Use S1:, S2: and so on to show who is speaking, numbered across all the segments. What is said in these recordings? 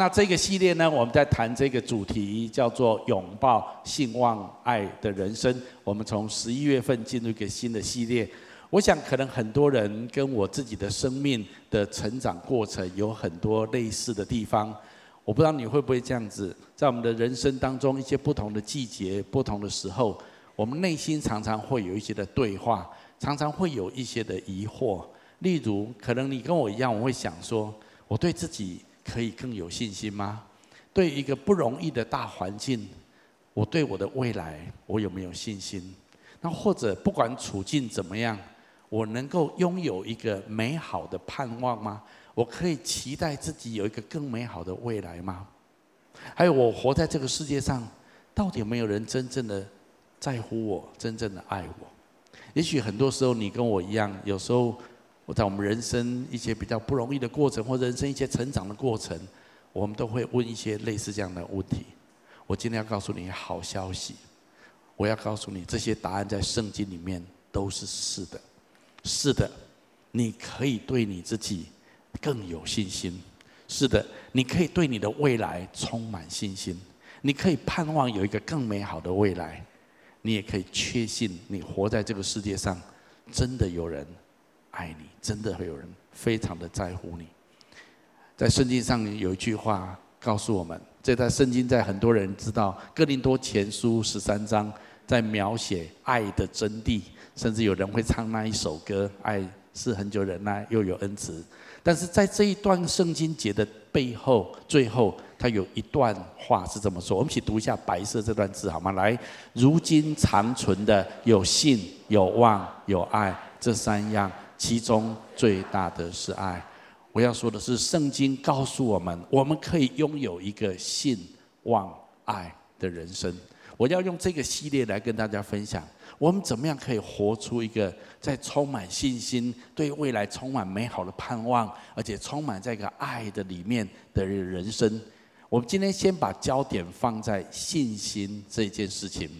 S1: 那这个系列呢，我们在谈这个主题叫做“拥抱信望爱的人生”。我们从十一月份进入一个新的系列。我想，可能很多人跟我自己的生命的成长过程有很多类似的地方。我不知道你会不会这样子，在我们的人生当中，一些不同的季节、不同的时候，我们内心常常会有一些的对话，常常会有一些的疑惑。例如，可能你跟我一样，我会想说，我对自己。可以更有信心吗？对一个不容易的大环境，我对我的未来，我有没有信心？那或者不管处境怎么样，我能够拥有一个美好的盼望吗？我可以期待自己有一个更美好的未来吗？还有，我活在这个世界上，到底有没有人真正的在乎我，真正的爱我？也许很多时候你跟我一样，有时候。我在我们人生一些比较不容易的过程，或人生一些成长的过程，我们都会问一些类似这样的问题。我今天要告诉你好消息，我要告诉你这些答案在圣经里面都是是的，是的，你可以对你自己更有信心。是的，你可以对你的未来充满信心，你可以盼望有一个更美好的未来，你也可以确信你活在这个世界上，真的有人。爱你，真的会有人非常的在乎你。在圣经上有一句话告诉我们，这在圣经在很多人知道，哥林多前书十三章在描写爱的真谛，甚至有人会唱那一首歌：“爱是恒久忍耐，又有恩慈。”但是在这一段圣经节的背后，最后他有一段话是这么说：我们一起读一下白色这段字好吗？来，如今长存的有信、有望、有爱这三样。其中最大的是爱。我要说的是，圣经告诉我们，我们可以拥有一个信望爱的人生。我要用这个系列来跟大家分享，我们怎么样可以活出一个在充满信心、对未来充满美好的盼望，而且充满在一个爱的里面的人生。我们今天先把焦点放在信心这件事情。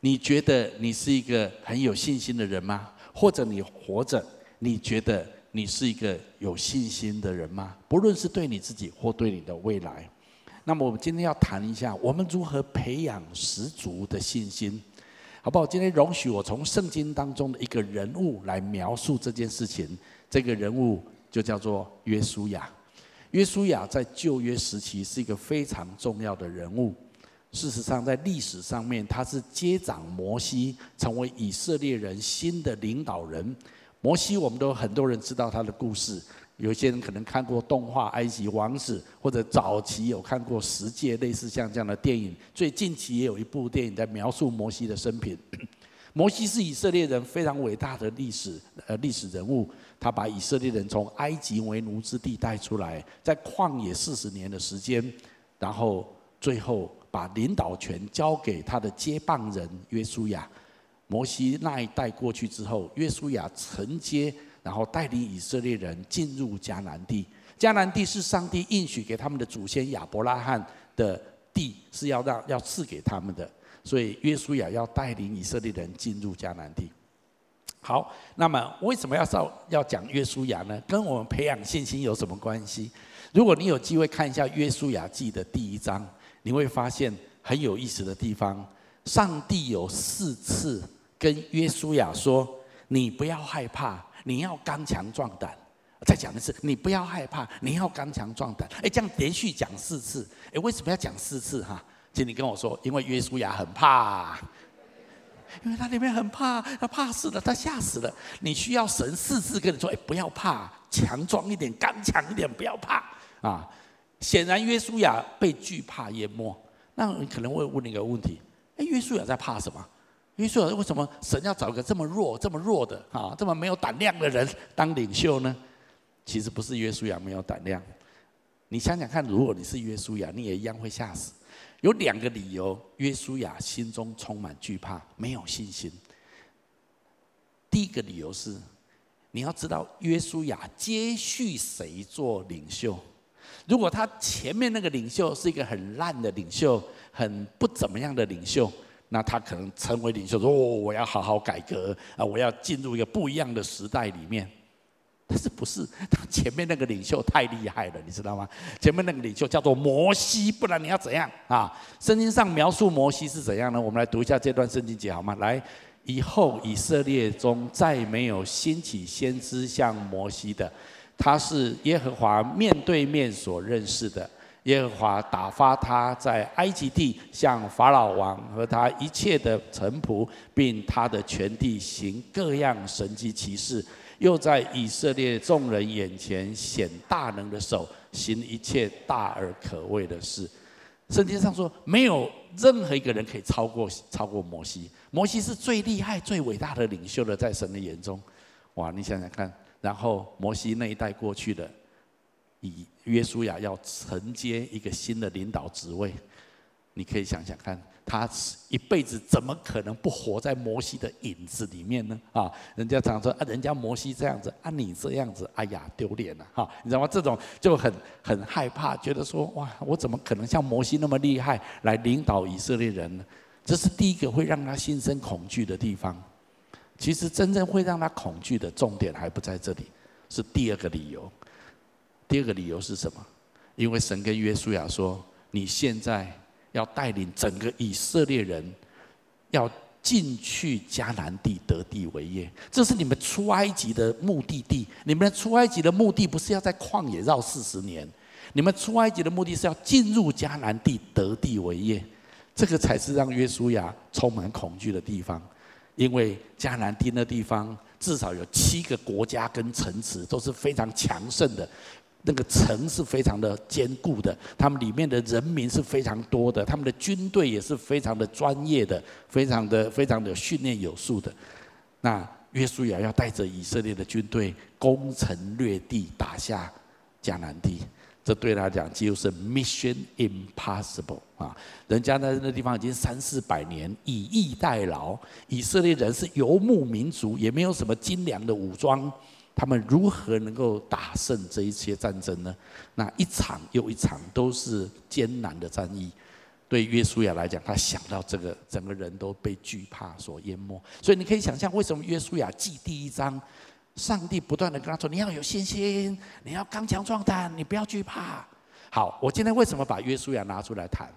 S1: 你觉得你是一个很有信心的人吗？或者你活着？你觉得你是一个有信心的人吗？不论是对你自己或对你的未来。那么我们今天要谈一下，我们如何培养十足的信心，好不好？今天容许我从圣经当中的一个人物来描述这件事情。这个人物就叫做约书亚。约书亚在旧约时期是一个非常重要的人物。事实上，在历史上面，他是接掌摩西，成为以色列人新的领导人。摩西，我们都很多人知道他的故事。有些人可能看过动画《埃及王子》，或者早期有看过《十诫》类似像这样的电影。最近期也有一部电影在描述摩西的生平。摩西是以色列人非常伟大的历史呃历史人物，他把以色列人从埃及为奴之地带出来，在旷野四十年的时间，然后最后把领导权交给他的接棒人约书亚。摩西那一代过去之后，约书亚承接，然后带领以色列人进入迦南地。迦南地是上帝应许给他们的祖先亚伯拉罕的地，是要让要赐给他们的。所以约书亚要带领以色列人进入迦南地。好，那么为什么要要要讲约书亚呢？跟我们培养信心有什么关系？如果你有机会看一下约书亚记的第一章，你会发现很有意思的地方。上帝有四次。跟约书亚说：“你不要害怕，你要刚强壮胆。”再讲一次，你不要害怕，你要刚强壮胆。哎，这样连续讲四次。哎，为什么要讲四次哈？请你跟我说，因为约书亚很怕，因为他里面很怕，他怕死了，他吓死了。你需要神四次跟你说：“哎，不要怕，强壮一点，刚强一点，不要怕。”啊，显然约书亚被惧怕淹没。那可能会问你一个问题：哎，约书亚在怕什么？约书亚为什么神要找个这么弱、这么弱的啊，这么没有胆量的人当领袖呢？其实不是约书亚没有胆量。你想想看，如果你是约书亚，你也一样会吓死。有两个理由，约书亚心中充满惧怕，没有信心。第一个理由是，你要知道约书亚接续谁做领袖？如果他前面那个领袖是一个很烂的领袖，很不怎么样的领袖。那他可能成为领袖，说：“哦，我要好好改革啊！我要进入一个不一样的时代里面。”但是不是他前面那个领袖太厉害了，你知道吗？前面那个领袖叫做摩西，不然你要怎样啊？圣经上描述摩西是怎样呢？我们来读一下这段圣经节好吗？来，以后以色列中再没有兴起先知像摩西的，他是耶和华面对面所认识的。耶和华打发他在埃及地向法老王和他一切的臣仆，并他的全地行各样神迹奇事。又在以色列众人眼前显大能的手，行一切大而可畏的事。圣经上说，没有任何一个人可以超过超过摩西。摩西是最厉害、最伟大的领袖了，在神的眼中。哇，你想想看，然后摩西那一代过去的，以约书亚要承接一个新的领导职位，你可以想想看。他一辈子怎么可能不活在摩西的影子里面呢？啊，人家常说啊，人家摩西这样子，啊你这样子，哎呀丢脸了哈！你知道吗？这种就很很害怕，觉得说哇，我怎么可能像摩西那么厉害来领导以色列人呢？这是第一个会让他心生恐惧的地方。其实真正会让他恐惧的重点还不在这里，是第二个理由。第二个理由是什么？因为神跟约书亚说，你现在。要带领整个以色列人，要进去迦南地得地为业，这是你们出埃及的目的地。你们出埃及的目的不是要在旷野绕四十年，你们出埃及的目的是要进入迦南地得地为业，这个才是让约书亚充满恐惧的地方。因为迦南地那地方至少有七个国家跟城池都是非常强盛的。那个城是非常的坚固的，他们里面的人民是非常多的，他们的军队也是非常的专业的，非常的非常的训练有素的。那约书亚要带着以色列的军队攻城略地，打下迦南地，这对他来讲几乎是 mission impossible 啊！人家在那地方已经三四百年以逸待劳，以色列人是游牧民族，也没有什么精良的武装。他们如何能够打胜这一切战争呢？那一场又一场都是艰难的战役。对约书亚来讲，他想到这个，整个人都被惧怕所淹没。所以你可以想象，为什么约书亚记第一章，上帝不断的跟他说：“你要有信心，你要刚强壮胆，你不要惧怕。”好，我今天为什么把约书亚拿出来谈？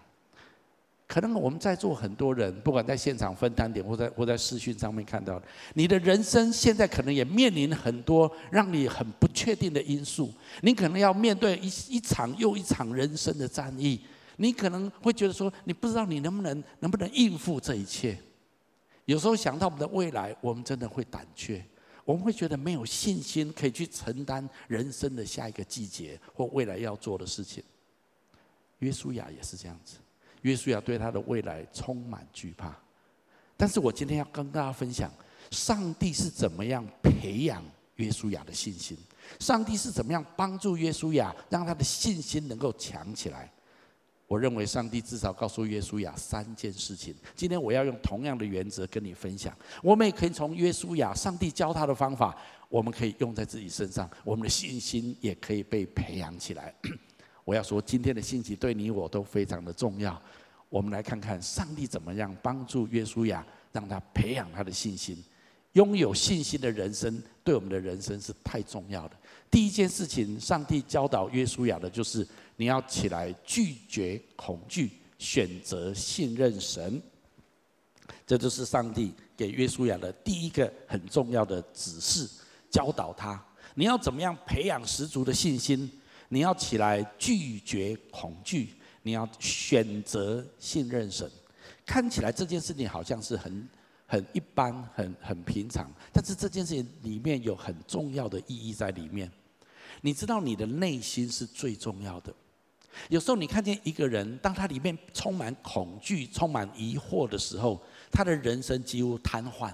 S1: 可能我们在座很多人，不管在现场分摊点，或在或在视讯上面看到，你的人生现在可能也面临很多让你很不确定的因素。你可能要面对一一场又一场人生的战役，你可能会觉得说，你不知道你能不能能不能应付这一切。有时候想到我们的未来，我们真的会胆怯，我们会觉得没有信心可以去承担人生的下一个季节或未来要做的事情。约书亚也是这样子。约书亚对他的未来充满惧怕，但是我今天要跟大家分享，上帝是怎么样培养约书亚的信心？上帝是怎么样帮助约书亚，让他的信心能够强起来？我认为上帝至少告诉约书亚三件事情。今天我要用同样的原则跟你分享，我们也可以从约书亚上帝教他的方法，我们可以用在自己身上，我们的信心也可以被培养起来。我要说，今天的信息对你我都非常的重要。我们来看看上帝怎么样帮助约书亚，让他培养他的信心。拥有信心的人生，对我们的人生是太重要的。第一件事情，上帝教导约书亚的就是，你要起来拒绝恐惧，选择信任神。这就是上帝给约书亚的第一个很重要的指示，教导他，你要怎么样培养十足的信心。你要起来拒绝恐惧，你要选择信任神。看起来这件事情好像是很很一般、很很平常，但是这件事情里面有很重要的意义在里面。你知道，你的内心是最重要的。有时候你看见一个人，当他里面充满恐惧、充满疑惑的时候，他的人生几乎瘫痪。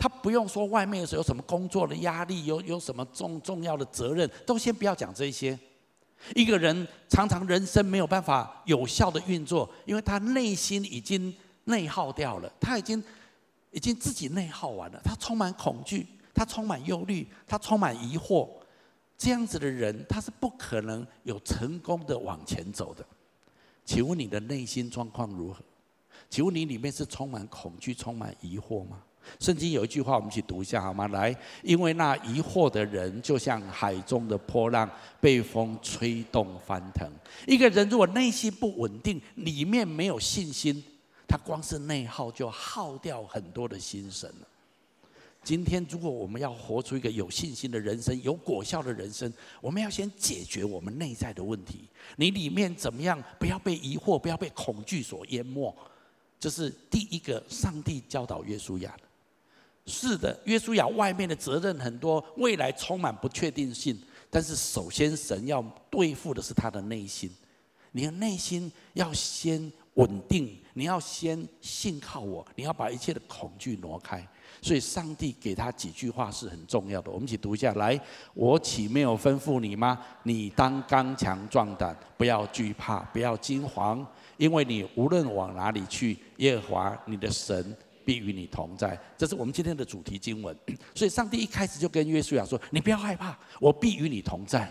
S1: 他不用说外面有什么工作的压力，有有什么重重要的责任，都先不要讲这些。一个人常常人生没有办法有效的运作，因为他内心已经内耗掉了，他已经已经自己内耗完了，他充满恐惧，他充满忧虑，他充满疑惑。这样子的人，他是不可能有成功的往前走的。请问你的内心状况如何？请问你里面是充满恐惧、充满疑惑吗？圣经有一句话，我们一起读一下好吗？来，因为那疑惑的人，就像海中的波浪，被风吹动翻腾。一个人如果内心不稳定，里面没有信心，他光是内耗就耗掉很多的心神。今天，如果我们要活出一个有信心的人生、有果效的人生，我们要先解决我们内在的问题。你里面怎么样？不要被疑惑，不要被恐惧所淹没。这是第一个，上帝教导约书亚的。是的，约书亚外面的责任很多，未来充满不确定性。但是，首先神要对付的是他的内心。你的内心要先稳定，你要先信靠我，你要把一切的恐惧挪开。所以，上帝给他几句话是很重要的。我们一起读一下：来，我岂没有吩咐你吗？你当刚强壮胆，不要惧怕，不要惊惶，因为你无论往哪里去，耶和华你的神。必与你同在，这是我们今天的主题经文。所以，上帝一开始就跟约书亚说：“你不要害怕，我必与你同在。”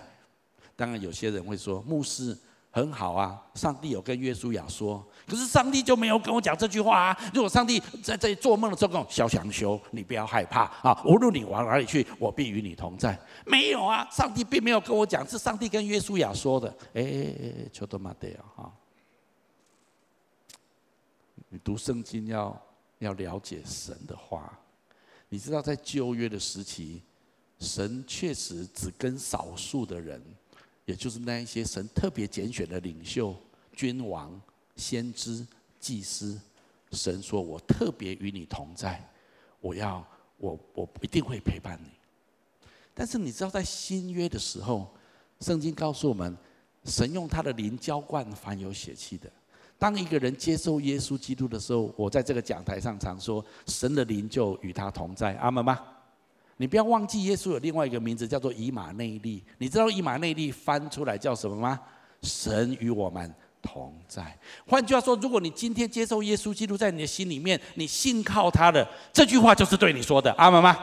S1: 当然，有些人会说：“牧师很好啊，上帝有跟约书亚说，可是上帝就没有跟我讲这句话啊。如果上帝在这里做梦的时候跟我小强修，你不要害怕啊，无论你往哪里去，我必与你同在。”没有啊，上帝并没有跟我讲，是上帝跟约书亚说的。哎，求多玛德啊！你读圣经要。要了解神的话，你知道在旧约的时期，神确实只跟少数的人，也就是那一些神特别拣选的领袖、君王、先知、祭司，神说：“我特别与你同在，我要我我一定会陪伴你。”但是你知道在新约的时候，圣经告诉我们，神用他的灵浇灌凡有血气的。当一个人接受耶稣基督的时候，我在这个讲台上常说，神的灵就与他同在，阿门吗？你不要忘记，耶稣有另外一个名字叫做以马内利。你知道以马内利翻出来叫什么吗？神与我们同在。换句话说，如果你今天接受耶稣基督在你的心里面，你信靠他的这句话就是对你说的，阿门吗？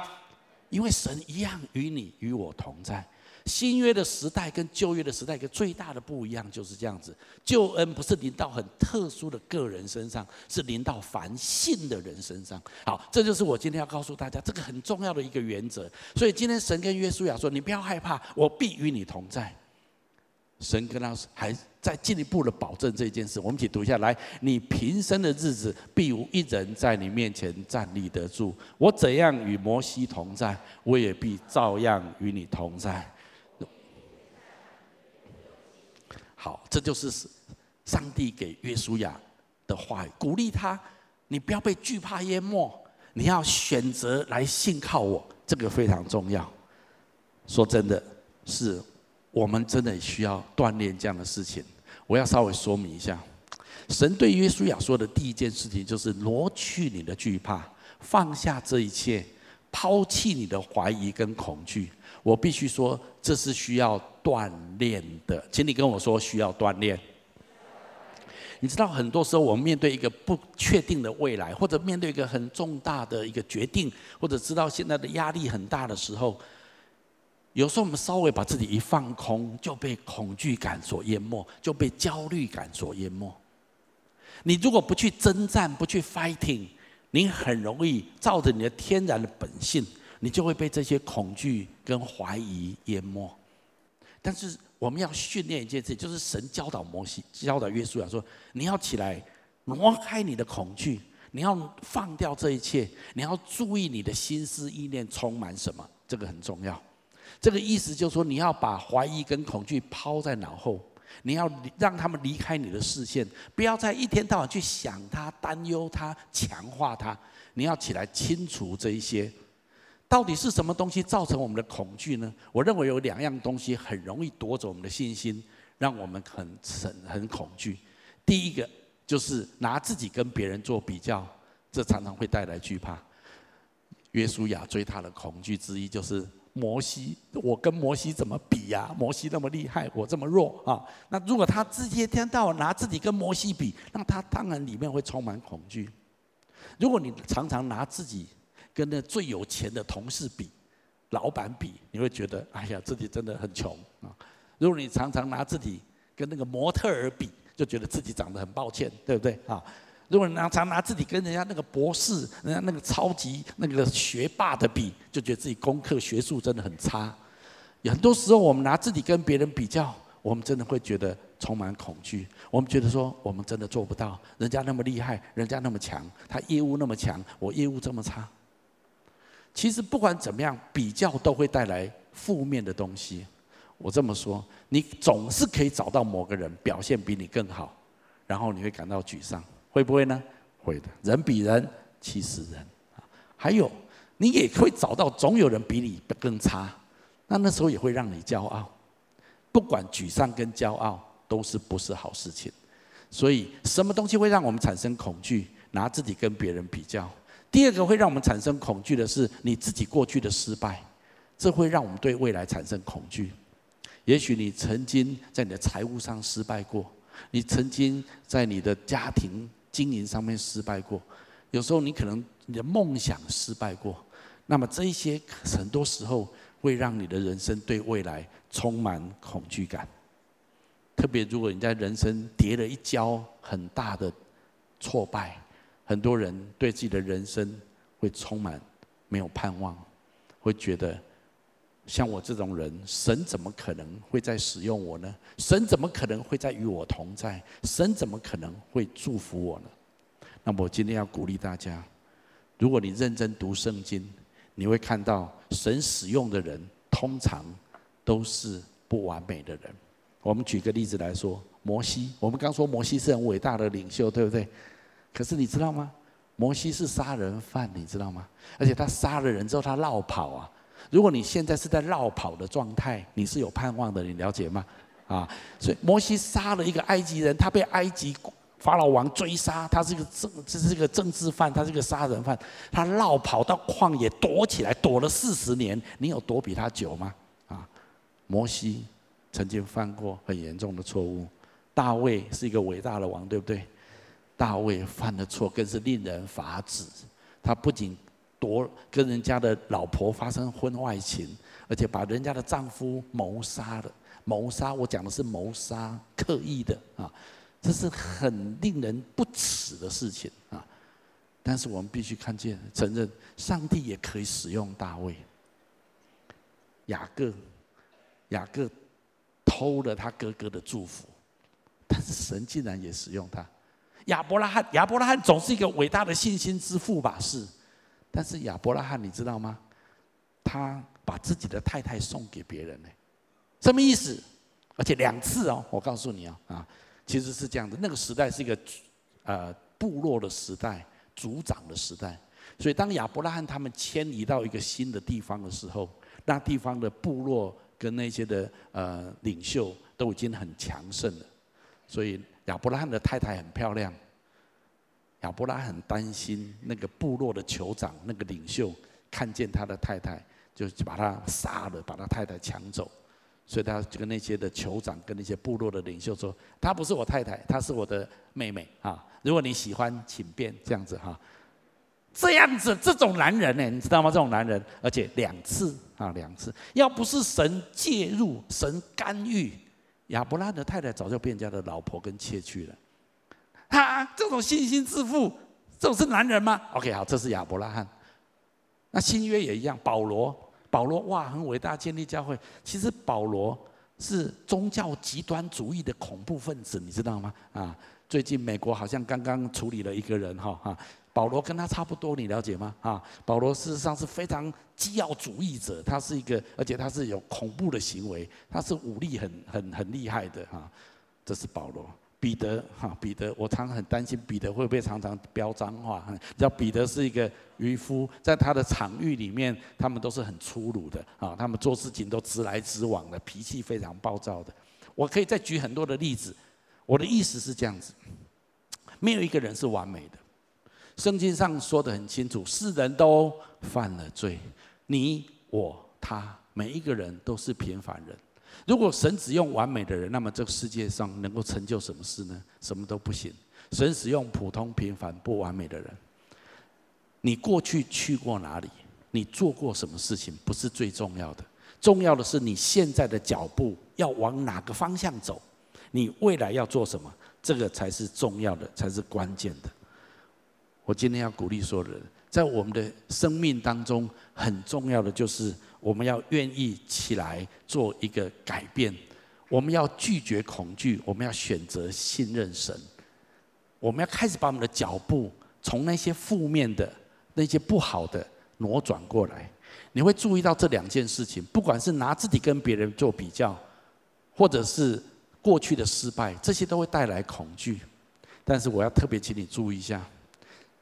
S1: 因为神一样与你与我同在。新约的时代跟旧约的时代一个最大的不一样就是这样子，救恩不是临到很特殊的个人身上，是临到凡信的人身上。好，这就是我今天要告诉大家这个很重要的一个原则。所以今天神跟约书亚说：“你不要害怕，我必与你同在。”神跟他还在进一步的保证这件事。我们一起读一下来：“你平生的日子，必无一人在你面前站立得住。我怎样与摩西同在，我也必照样与你同在。”好，这就是上帝给约书亚的话语，鼓励他：你不要被惧怕淹没，你要选择来信靠我，这个非常重要。说真的，是我们真的需要锻炼这样的事情。我要稍微说明一下，神对约书亚说的第一件事情，就是挪去你的惧怕，放下这一切，抛弃你的怀疑跟恐惧。我必须说，这是需要。锻炼的，请你跟我说需要锻炼。你知道，很多时候我们面对一个不确定的未来，或者面对一个很重大的一个决定，或者知道现在的压力很大的时候，有时候我们稍微把自己一放空，就被恐惧感所淹没，就被焦虑感所淹没。你如果不去征战，不去 fighting，你很容易照着你的天然的本性，你就会被这些恐惧跟怀疑淹没。但是我们要训练一件事，就是神教导摩西、教导约书亚说：“你要起来，挪开你的恐惧，你要放掉这一切，你要注意你的心思意念充满什么，这个很重要。这个意思就是说，你要把怀疑跟恐惧抛在脑后，你要让他们离开你的视线，不要再一天到晚去想他、担忧他、强化他。你要起来清除这一些。”到底是什么东西造成我们的恐惧呢？我认为有两样东西很容易夺走我们的信心，让我们很很很恐惧。第一个就是拿自己跟别人做比较，这常常会带来惧怕。约书亚最大的恐惧之一就是摩西，我跟摩西怎么比呀？摩西那么厉害，我这么弱啊！那如果他直接一天到拿自己跟摩西比，那他当然里面会充满恐惧。如果你常常拿自己，跟那最有钱的同事比，老板比，你会觉得哎呀，自己真的很穷啊。如果你常常拿自己跟那个模特儿比，就觉得自己长得很抱歉，对不对啊？如果你常常拿自己跟人家那个博士、人家那个超级那个学霸的比，就觉得自己功课学术真的很差。有很多时候，我们拿自己跟别人比较，我们真的会觉得充满恐惧。我们觉得说，我们真的做不到，人家那么厉害，人家那么强，他业务那么强，我业务这么差。其实不管怎么样，比较都会带来负面的东西。我这么说，你总是可以找到某个人表现比你更好，然后你会感到沮丧。会不会呢？会的。人比人气死人！还有，你也会找到总有人比你更差，那那时候也会让你骄傲。不管沮丧跟骄傲都是不是好事情。所以，什么东西会让我们产生恐惧？拿自己跟别人比较。第二个会让我们产生恐惧的是你自己过去的失败，这会让我们对未来产生恐惧。也许你曾经在你的财务上失败过，你曾经在你的家庭。经营上面失败过，有时候你可能你的梦想失败过，那么这一些很多时候会让你的人生对未来充满恐惧感。特别如果你在人生跌了一跤很大的挫败，很多人对自己的人生会充满没有盼望，会觉得像我这种人，神怎么可能会在使用我呢？神怎么可能会在与我同在？神怎么可能会祝福我呢？那么我今天要鼓励大家，如果你认真读圣经，你会看到神使用的人通常都是不完美的人。我们举个例子来说，摩西，我们刚说摩西是很伟大的领袖，对不对？可是你知道吗？摩西是杀人犯，你知道吗？而且他杀了人之后，他落跑啊。如果你现在是在落跑的状态，你是有盼望的，你了解吗？啊，所以摩西杀了一个埃及人，他被埃及。法老王追杀他，是个政，这是一个政治犯，他是个杀人犯。他绕跑到旷野躲起来，躲了四十年。你有躲比他久吗？啊，摩西曾经犯过很严重的错误。大卫是一个伟大的王，对不对？大卫犯的错更是令人发指。他不仅夺跟人家的老婆发生婚外情，而且把人家的丈夫谋杀了。谋杀，我讲的是谋杀，刻意的啊。这是很令人不齿的事情啊！但是我们必须看见、承认，上帝也可以使用大卫。雅各，雅各偷了他哥哥的祝福，但是神竟然也使用他。亚伯拉罕，亚伯拉罕总是一个伟大的信心之父吧？是，但是亚伯拉罕，你知道吗？他把自己的太太送给别人呢，什么意思？而且两次哦，我告诉你哦，啊。其实是这样的，那个时代是一个，呃，部落的时代，族长的时代。所以当亚伯拉罕他们迁移到一个新的地方的时候，那地方的部落跟那些的呃领袖都已经很强盛了。所以亚伯拉罕的太太很漂亮。亚伯拉很担心那个部落的酋长那个领袖看见他的太太，就把他杀了，把他太太抢走。所以他就跟那些的酋长、跟那些部落的领袖说：“她不是我太太，她是我的妹妹啊！如果你喜欢，请便这样子哈。这样子，这种男人呢，你知道吗？这种男人，而且两次啊，两次，要不是神介入、神干预，亚伯拉罕的太太早就被人家的老婆跟妾去了。哈，这种信心致富，这种是男人吗？OK，好，这是亚伯拉罕。那新约也一样，保罗。”保罗哇，很伟大，建立教会。其实保罗是宗教极端主义的恐怖分子，你知道吗？啊，最近美国好像刚刚处理了一个人哈哈，保罗跟他差不多，你了解吗？啊，保罗事实上是非常基要主义者，他是一个，而且他是有恐怖的行为，他是武力很很很厉害的哈。这是保罗。彼得哈，彼得，我常常很担心彼得会不会常常飙脏话。你知道彼得是一个渔夫，在他的场域里面，他们都是很粗鲁的啊，他们做事情都直来直往的，脾气非常暴躁的。我可以再举很多的例子。我的意思是这样子，没有一个人是完美的。圣经上说得很清楚，世人都犯了罪，你我他，每一个人都是平凡人。如果神只用完美的人，那么这个世界上能够成就什么事呢？什么都不行。神使用普通、平凡、不完美的人。你过去去过哪里？你做过什么事情？不是最重要的，重要的是你现在的脚步要往哪个方向走。你未来要做什么？这个才是重要的，才是关键的。我今天要鼓励所有人，在我们的生命当中，很重要的就是我们要愿意起来做一个改变。我们要拒绝恐惧，我们要选择信任神。我们要开始把我们的脚步从那些负面的、那些不好的挪转过来。你会注意到这两件事情，不管是拿自己跟别人做比较，或者是过去的失败，这些都会带来恐惧。但是我要特别请你注意一下。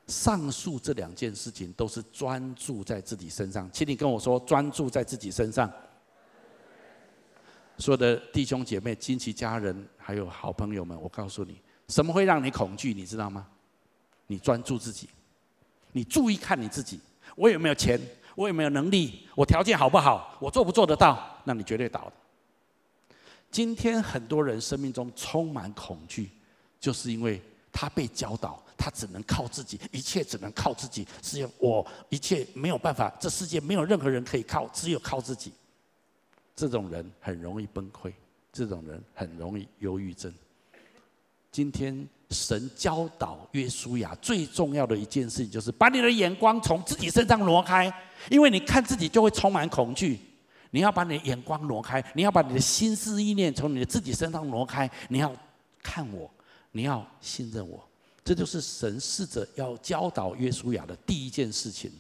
S1: 上述这两件事情都是专注在自己身上，请你跟我说，专注在自己身上。所有的弟兄姐妹、亲戚家人，还有好朋友们，我告诉你，什么会让你恐惧？你知道吗？你专注自己，你注意看你自己，我有没有钱？我有没有能力？我条件好不好？我做不做得到？那你绝对倒的。今天很多人生命中充满恐惧，就是因为他被教导。他只能靠自己，一切只能靠自己。只有我，一切没有办法。这世界没有任何人可以靠，只有靠自己。这种人很容易崩溃，这种人很容易忧郁症。今天神教导约书亚最重要的一件事情，就是把你的眼光从自己身上挪开，因为你看自己就会充满恐惧。你要把你的眼光挪开，你要把你的心思意念从你的自己身上挪开。你要看我，你要信任我。这就是神试着要教导约书亚的第一件事情，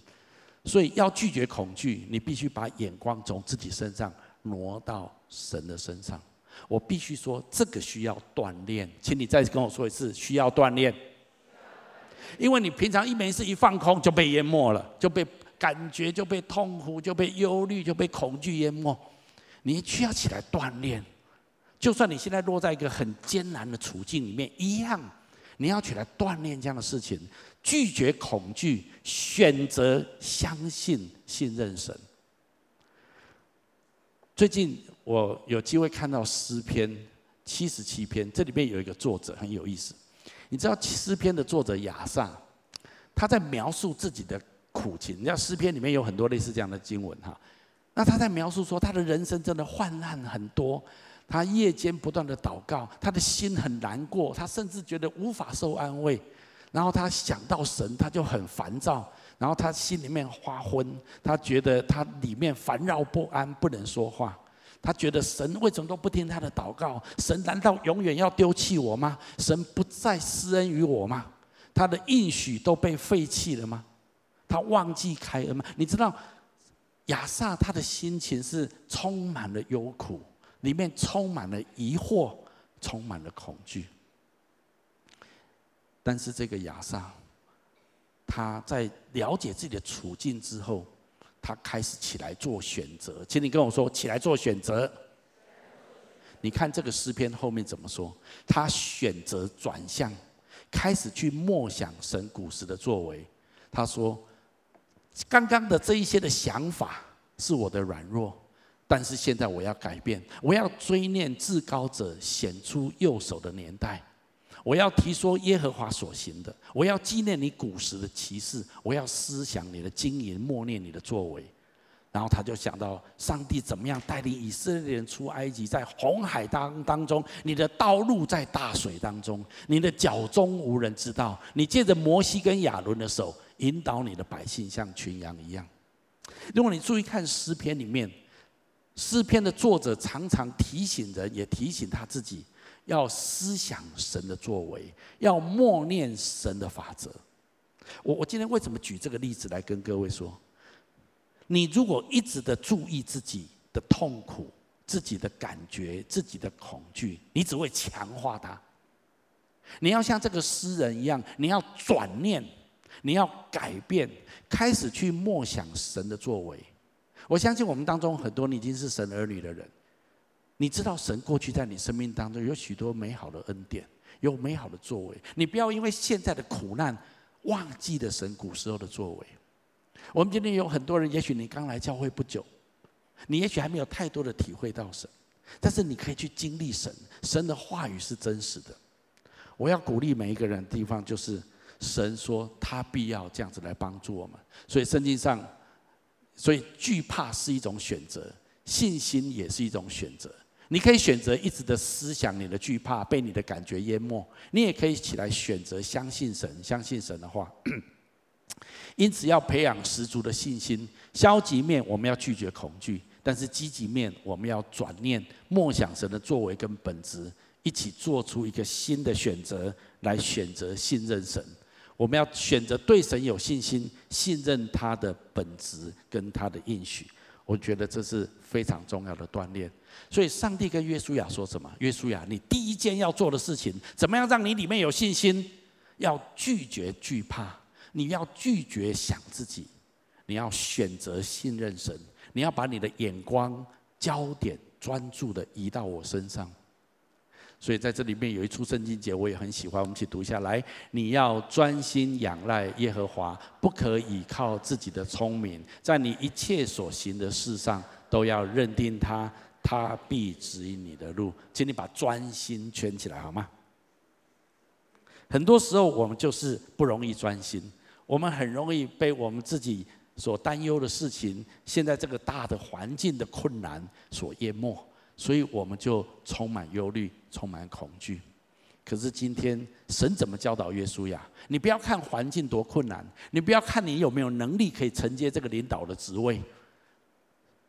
S1: 所以要拒绝恐惧，你必须把眼光从自己身上挪到神的身上。我必须说，这个需要锻炼，请你再跟我说一次，需要锻炼。因为你平常一没事一放空就被淹没了，就被感觉就被痛苦就被忧虑就被恐惧淹没，你需要起来锻炼。就算你现在落在一个很艰难的处境里面，一样。你要起来锻炼这样的事情，拒绝恐惧，选择相信、信任神。最近我有机会看到诗篇七十七篇，这里面有一个作者很有意思。你知道诗篇的作者亚萨，他在描述自己的苦情。你知道诗篇里面有很多类似这样的经文哈，那他在描述说他的人生真的患难很多。他夜间不断的祷告，他的心很难过，他甚至觉得无法受安慰。然后他想到神，他就很烦躁，然后他心里面发昏，他觉得他里面烦扰不安，不能说话。他觉得神为什么都不听他的祷告？神难道永远要丢弃我吗？神不再施恩于我吗？他的应许都被废弃了吗？他忘记开恩吗？你知道亚萨他的心情是充满了忧苦。里面充满了疑惑，充满了恐惧。但是这个亚萨，他在了解自己的处境之后，他开始起来做选择。请你跟我说，起来做选择。你看这个诗篇后面怎么说？他选择转向，开始去默想神古时的作为。他说：“刚刚的这一些的想法是我的软弱。”但是现在我要改变，我要追念至高者显出右手的年代，我要提说耶和华所行的，我要纪念你古时的奇事，我要思想你的经营，默念你的作为。然后他就想到上帝怎么样带领以色列人出埃及，在红海当当中，你的道路在大水当中，你的脚踪无人知道，你借着摩西跟亚伦的手引导你的百姓像群羊一样。如果你注意看诗篇里面。诗篇的作者常常提醒人，也提醒他自己，要思想神的作为，要默念神的法则。我我今天为什么举这个例子来跟各位说？你如果一直的注意自己的痛苦、自己的感觉、自己的恐惧，你只会强化它。你要像这个诗人一样，你要转念，你要改变，开始去默想神的作为。我相信我们当中很多你已经是神儿女的人，你知道神过去在你生命当中有许多美好的恩典，有美好的作为。你不要因为现在的苦难忘记了神古时候的作为。我们今天有很多人，也许你刚来教会不久，你也许还没有太多的体会到神，但是你可以去经历神，神的话语是真实的。我要鼓励每一个人的地方就是，神说他必要这样子来帮助我们，所以圣经上。所以惧怕是一种选择，信心也是一种选择。你可以选择一直的思想你的惧怕，被你的感觉淹没；你也可以起来选择相信神，相信神的话。因此要培养十足的信心。消极面我们要拒绝恐惧，但是积极面我们要转念，默想神的作为跟本质，一起做出一个新的选择，来选择信任神。我们要选择对神有信心，信任他的本质跟他的应许。我觉得这是非常重要的锻炼。所以，上帝跟约书亚说什么？约书亚，你第一件要做的事情，怎么样让你里面有信心？要拒绝惧怕，你要拒绝想自己，你要选择信任神，你要把你的眼光、焦点专注的移到我身上。所以在这里面有一处圣经节，我也很喜欢，我们一起读下来。你要专心仰赖耶和华，不可倚靠自己的聪明，在你一切所行的事上都要认定他，他必指引你的路。请你把专心圈起来好吗？很多时候我们就是不容易专心，我们很容易被我们自己所担忧的事情，现在这个大的环境的困难所淹没。所以我们就充满忧虑，充满恐惧。可是今天神怎么教导约书亚？你不要看环境多困难，你不要看你有没有能力可以承接这个领导的职位。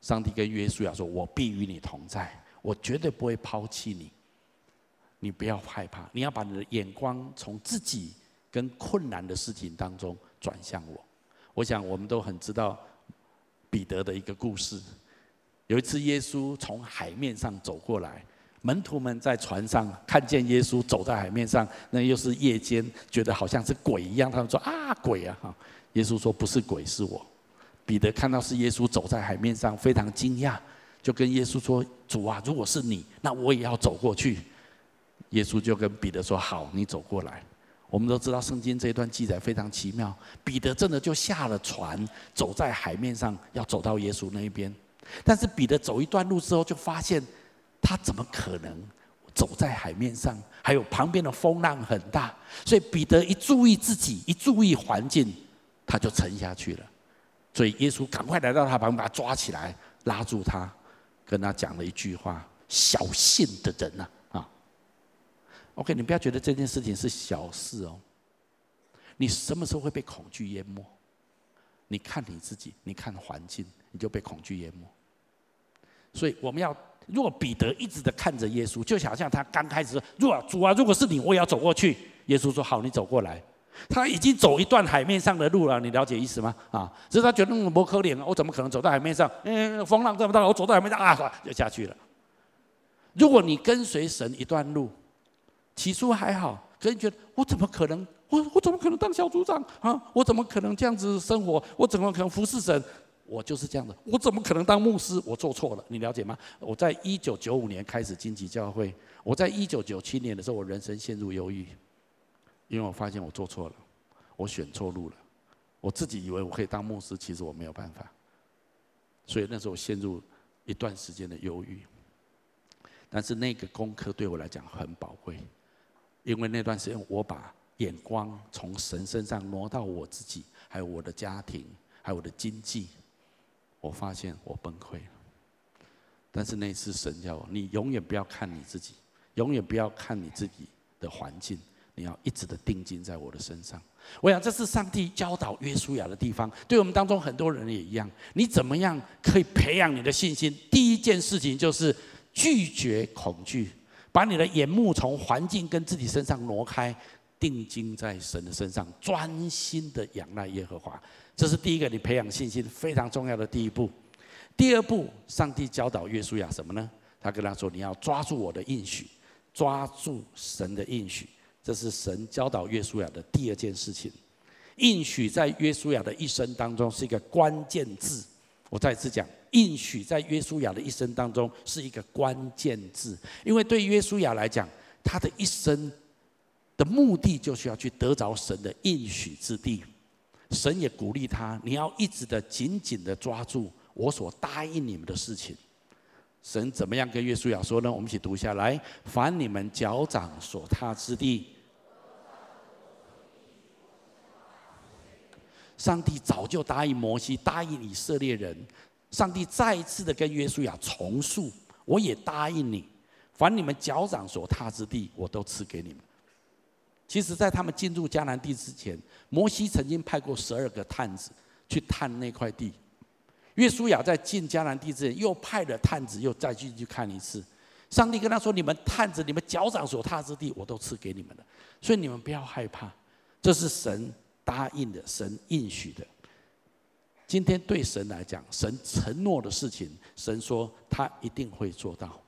S1: 上帝跟约书亚说：“我必与你同在，我绝对不会抛弃你。你不要害怕，你要把你的眼光从自己跟困难的事情当中转向我。”我想我们都很知道彼得的一个故事。有一次，耶稣从海面上走过来，门徒们在船上看见耶稣走在海面上，那又是夜间，觉得好像是鬼一样。他们说：“啊，鬼啊！”哈，耶稣说：“不是鬼，是我。”彼得看到是耶稣走在海面上，非常惊讶，就跟耶稣说：“主啊，如果是你，那我也要走过去。”耶稣就跟彼得说：“好，你走过来。”我们都知道圣经这一段记载非常奇妙，彼得真的就下了船，走在海面上，要走到耶稣那一边。但是彼得走一段路之后，就发现他怎么可能走在海面上？还有旁边的风浪很大，所以彼得一注意自己，一注意环境，他就沉下去了。所以耶稣赶快来到他旁边，把他抓起来，拉住他，跟他讲了一句话：“小信的人呐，啊，OK，你不要觉得这件事情是小事哦。你什么时候会被恐惧淹没？你看你自己，你看环境，你就被恐惧淹没。所以我们要，如果彼得一直的看着耶稣，就好像他刚开始说：“如果主啊，如果是你，我也要走过去。”耶稣说：“好，你走过来。”他已经走一段海面上的路了，你了解意思吗？啊，只是他觉得那么可怜，我怎么可能走到海面上？嗯，风浪这么大，我走到海面上啊，就下去了。如果你跟随神一段路，起初还好，可是你觉得我怎么可能？我我怎么可能当小组长啊？我怎么可能这样子生活？我怎么可能服侍神？我就是这样的，我怎么可能当牧师？我做错了，你了解吗？我在一九九五年开始经济教会，我在一九九七年的时候，我人生陷入忧郁，因为我发现我做错了，我选错路了，我自己以为我可以当牧师，其实我没有办法，所以那时候我陷入一段时间的忧郁。但是那个功课对我来讲很宝贵，因为那段时间我把眼光从神身上挪到我自己，还有我的家庭，还有我的经济。我发现我崩溃了，但是那次神叫我，你永远不要看你自己，永远不要看你自己的环境，你要一直的定睛在我的身上。我想这是上帝教导约书亚的地方，对我们当中很多人也一样。你怎么样可以培养你的信心？第一件事情就是拒绝恐惧，把你的眼目从环境跟自己身上挪开，定睛在神的身上，专心的仰赖耶和华。这是第一个，你培养信心非常重要的第一步。第二步，上帝教导约书亚什么呢？他跟他说：“你要抓住我的应许，抓住神的应许。”这是神教导约书亚的第二件事情。应许在约书亚的一生当中是一个关键字。我再次讲，应许在约书亚的一生当中是一个关键字，因为对约书亚来讲，他的一生的目的就是要去得着神的应许之地。神也鼓励他，你要一直的紧紧的抓住我所答应你们的事情。神怎么样跟约书亚说呢？我们一起读下来：凡你们脚掌所踏之地，上帝早就答应摩西，答应以色列人。上帝再一次的跟约书亚重述：我也答应你，凡你们脚掌所踏之地，我都赐给你们。其实，在他们进入迦南地之前，摩西曾经派过十二个探子去探那块地。约书亚在进迦南地之前，又派了探子，又再进去看一次。上帝跟他说：“你们探子，你们脚掌所踏之地，我都赐给你们了，所以你们不要害怕。这是神答应的，神应许的。今天对神来讲，神承诺的事情，神说他一定会做到。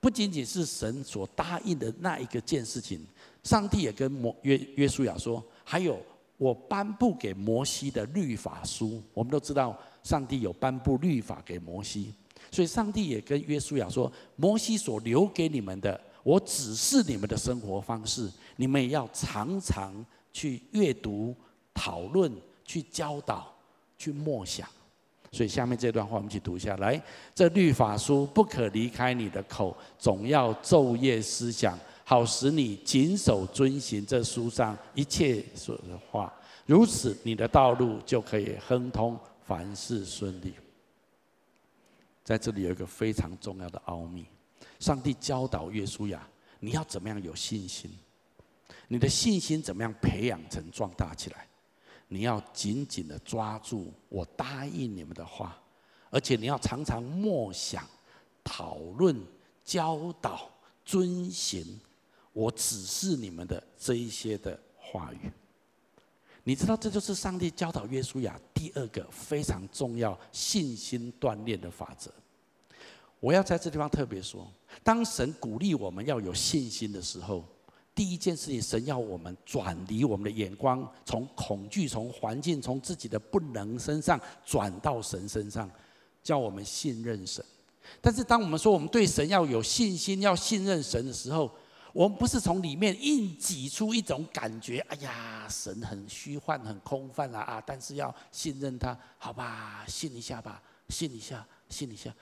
S1: 不仅仅是神所答应的那一个件事情，上帝也跟摩约约书亚说，还有我颁布给摩西的律法书。我们都知道，上帝有颁布律法给摩西。”所以，上帝也跟约书亚说：“摩西所留给你们的，我指示你们的生活方式，你们也要常常去阅读、讨论、去教导、去默想。”所以，下面这段话我们一起读一下：来，这律法书不可离开你的口，总要昼夜思想，好使你谨守遵行这书上一切说的话。如此，你的道路就可以亨通，凡事顺利。在这里有一个非常重要的奥秘，上帝教导约书亚，你要怎么样有信心？你的信心怎么样培养成壮大起来？你要紧紧的抓住我答应你们的话，而且你要常常默想、讨论、教导、遵行我指示你们的这一些的话语。你知道，这就是上帝教导约书亚第二个非常重要信心锻炼的法则。我要在这地方特别说，当神鼓励我们要有信心的时候，第一件事情，神要我们转离我们的眼光，从恐惧、从环境、从自己的不能身上转到神身上，叫我们信任神。但是，当我们说我们对神要有信心、要信任神的时候，我们不是从里面硬挤出一种感觉，哎呀，神很虚幻、很空泛啊啊！但是要信任他，好吧，信一下吧，信一下，信一下。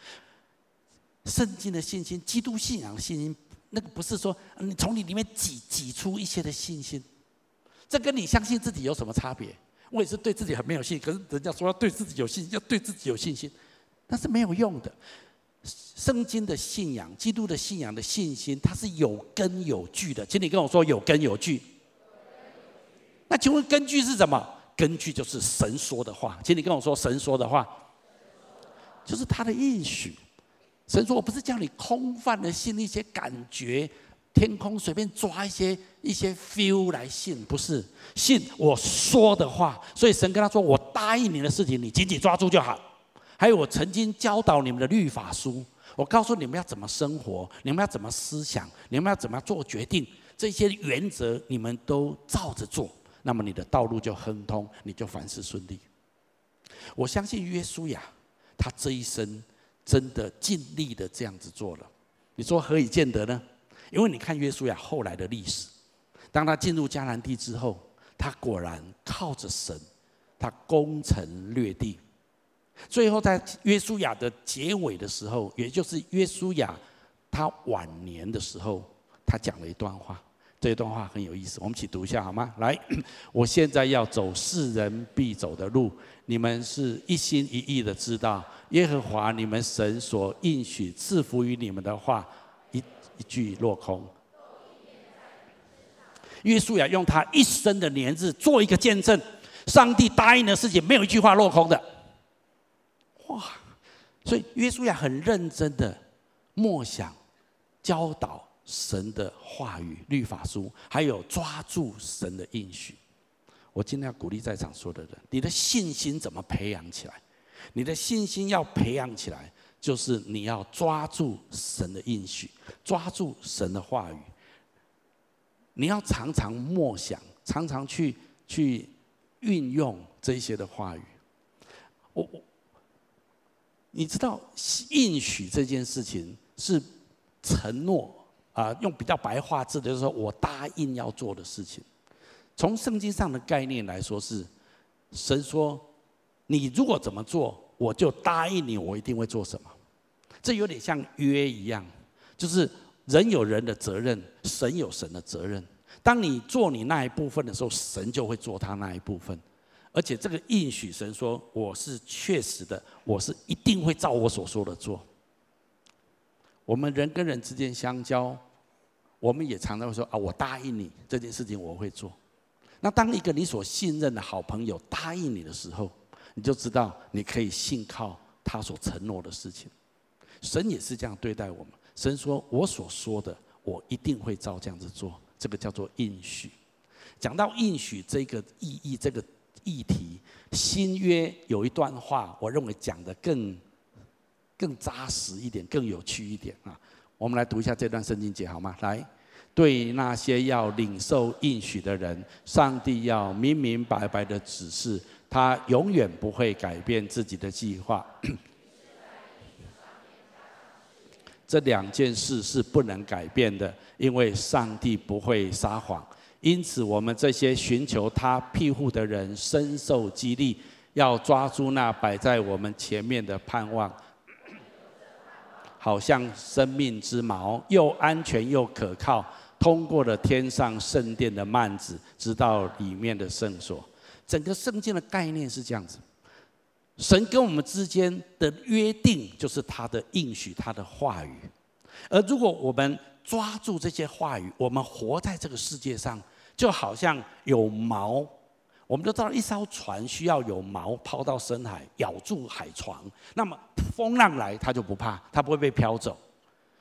S1: 圣经的信心，基督信仰的信心，那个不是说你从你里面挤挤出一些的信心，这跟你相信自己有什么差别？我也是对自己很没有信心，可是人家说要对自己有信心，要对自己有信心，那是没有用的。圣经的信仰，基督的信仰的信心，它是有根有据的。请你跟我说有根有据。那请问根据是什么？根据就是神说的话。请你跟我说神说的话，就是他的应许。神说：“我不是叫你空泛的信一些感觉，天空随便抓一些一些 feel 来信，不是信我说的话。所以神跟他说：‘我答应你的事情，你紧紧抓住就好。’还有我曾经教导你们的律法书，我告诉你们要怎么生活，你们要怎么思想，你们要怎么做决定，这些原则你们都照着做，那么你的道路就亨通，你就凡事顺利。我相信约书亚，他这一生。”真的尽力的这样子做了，你说何以见得呢？因为你看约书亚后来的历史，当他进入迦南地之后，他果然靠着神，他攻城略地。最后在约书亚的结尾的时候，也就是约书亚他晚年的时候，他讲了一段话。这段话很有意思，我们一起读一下好吗？来，我现在要走世人必走的路，你们是一心一意的知道耶和华你们神所应许赐福于你们的话，一一句落空。约书亚用他一生的年日做一个见证，上帝答应的事情没有一句话落空的。哇！所以约书亚很认真的默想教导。神的话语、律法书，还有抓住神的应许。我今天要鼓励在场所有的人：你的信心怎么培养起来？你的信心要培养起来，就是你要抓住神的应许，抓住神的话语。你要常常默想，常常去去运用这些的话语。我我，你知道应许这件事情是承诺。啊，用比较白话字的，就是说我答应要做的事情。从圣经上的概念来说，是神说，你如果怎么做，我就答应你，我一定会做什么。这有点像约一样，就是人有人的责任，神有神的责任。当你做你那一部分的时候，神就会做他那一部分。而且这个应许，神说我是确实的，我是一定会照我所说的做。我们人跟人之间相交。我们也常常会说啊，我答应你这件事情我会做。那当一个你所信任的好朋友答应你的时候，你就知道你可以信靠他所承诺的事情。神也是这样对待我们。神说：“我所说的，我一定会照这样子做。”这个叫做应许。讲到应许这个意义，这个议题，新约有一段话，我认为讲得更更扎实一点，更有趣一点啊。我们来读一下这段圣经节好吗？来，对那些要领受应许的人，上帝要明明白白的指示，他永远不会改变自己的计划。这两件事是不能改变的，因为上帝不会撒谎。因此，我们这些寻求他庇护的人，深受激励，要抓住那摆在我们前面的盼望。好像生命之锚，又安全又可靠，通过了天上圣殿的幔子，直到里面的圣所。整个圣经的概念是这样子：神跟我们之间的约定，就是他的应许，他的话语。而如果我们抓住这些话语，我们活在这个世界上，就好像有锚。我们都知道，一艘船需要有锚抛到深海，咬住海床。那么风浪来，它就不怕，它不会被飘走。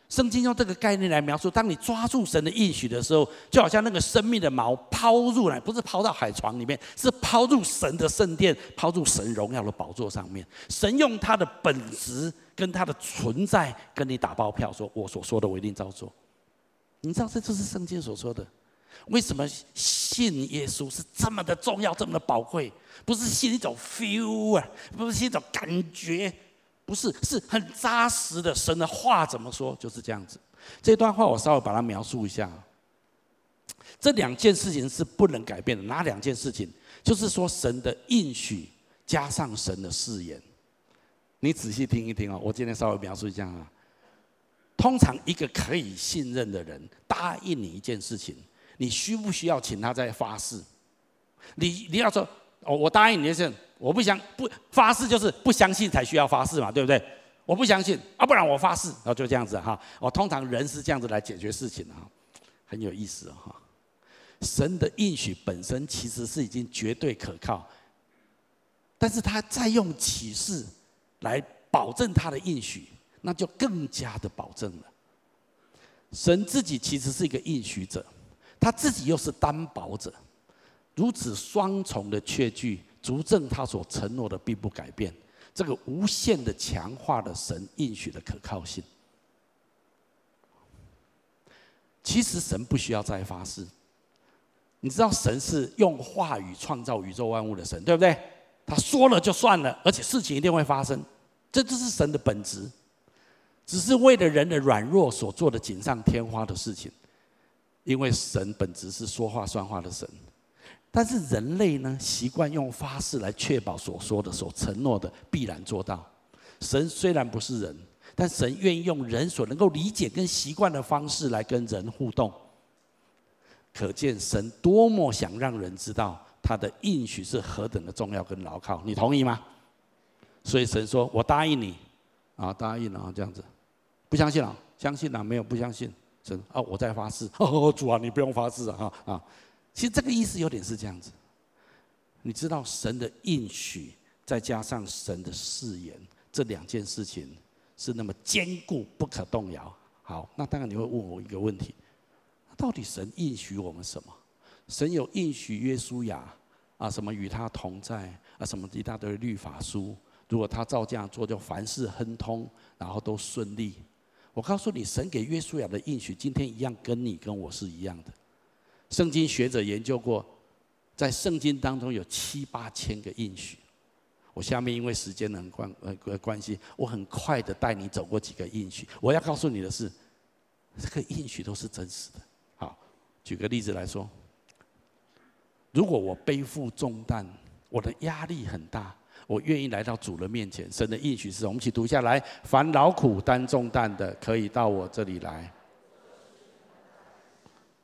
S1: 圣经用这个概念来描述：当你抓住神的应许的时候，就好像那个生命的锚抛入来，不是抛到海床里面，是抛入神的圣殿，抛入神荣耀的宝座上面。神用他的本质跟他的存在跟你打包票，说：“我所说的，我一定照做。”你知道，这就是圣经所说的。为什么信耶稣是这么的重要，这么的宝贵？不是信一种 feel 啊，不是信一种感觉，不是，是很扎实的。神的话怎么说，就是这样子。这段话我稍微把它描述一下。这两件事情是不能改变的，哪两件事情？就是说神的应许加上神的誓言。你仔细听一听啊，我今天稍微描述一下啊。通常一个可以信任的人答应你一件事情。你需不需要请他再发誓？你你要说哦，我答应你的事，我不相不发誓就是不相信才需要发誓嘛，对不对？我不相信啊，不然我发誓，然后就这样子哈。我通常人是这样子来解决事情的哈，很有意思哈。神的应许本身其实是已经绝对可靠，但是他再用启示来保证他的应许，那就更加的保证了。神自己其实是一个应许者。他自己又是担保者，如此双重的确据，足证他所承诺的并不改变。这个无限的强化了神应许的可靠性。其实神不需要再发誓，你知道神是用话语创造宇宙万物的神，对不对？他说了就算了，而且事情一定会发生，这就是神的本质，只是为了人的软弱所做的锦上添花的事情。因为神本质是说话算话的神，但是人类呢，习惯用发誓来确保所说的、所承诺的必然做到。神虽然不是人，但神愿意用人所能够理解跟习惯的方式来跟人互动。可见神多么想让人知道他的应许是何等的重要跟牢靠。你同意吗？所以神说：“我答应你，啊，答应了啊，这样子，不相信了，相信了没有？不相信。”神啊，我在发誓哦，主啊，你不用发誓啊啊！其实这个意思有点是这样子，你知道神的应许再加上神的誓言，这两件事情是那么坚固不可动摇。好，那当然你会问我一个问题：到底神应许我们什么？神有应许约书亚啊，什么与他同在啊，什么一大堆律法书，如果他照这样做，就凡事亨通，然后都顺利。我告诉你，神给约书亚的应许，今天一样跟你跟我是一样的。圣经学者研究过，在圣经当中有七八千个应许。我下面因为时间的关呃关系，我很快的带你走过几个应许。我要告诉你的是，这个应许都是真实的。好，举个例子来说，如果我背负重担，我的压力很大。我愿意来到主的面前，神的应许是我们一起读下来：凡劳苦担重担的，可以到我这里来。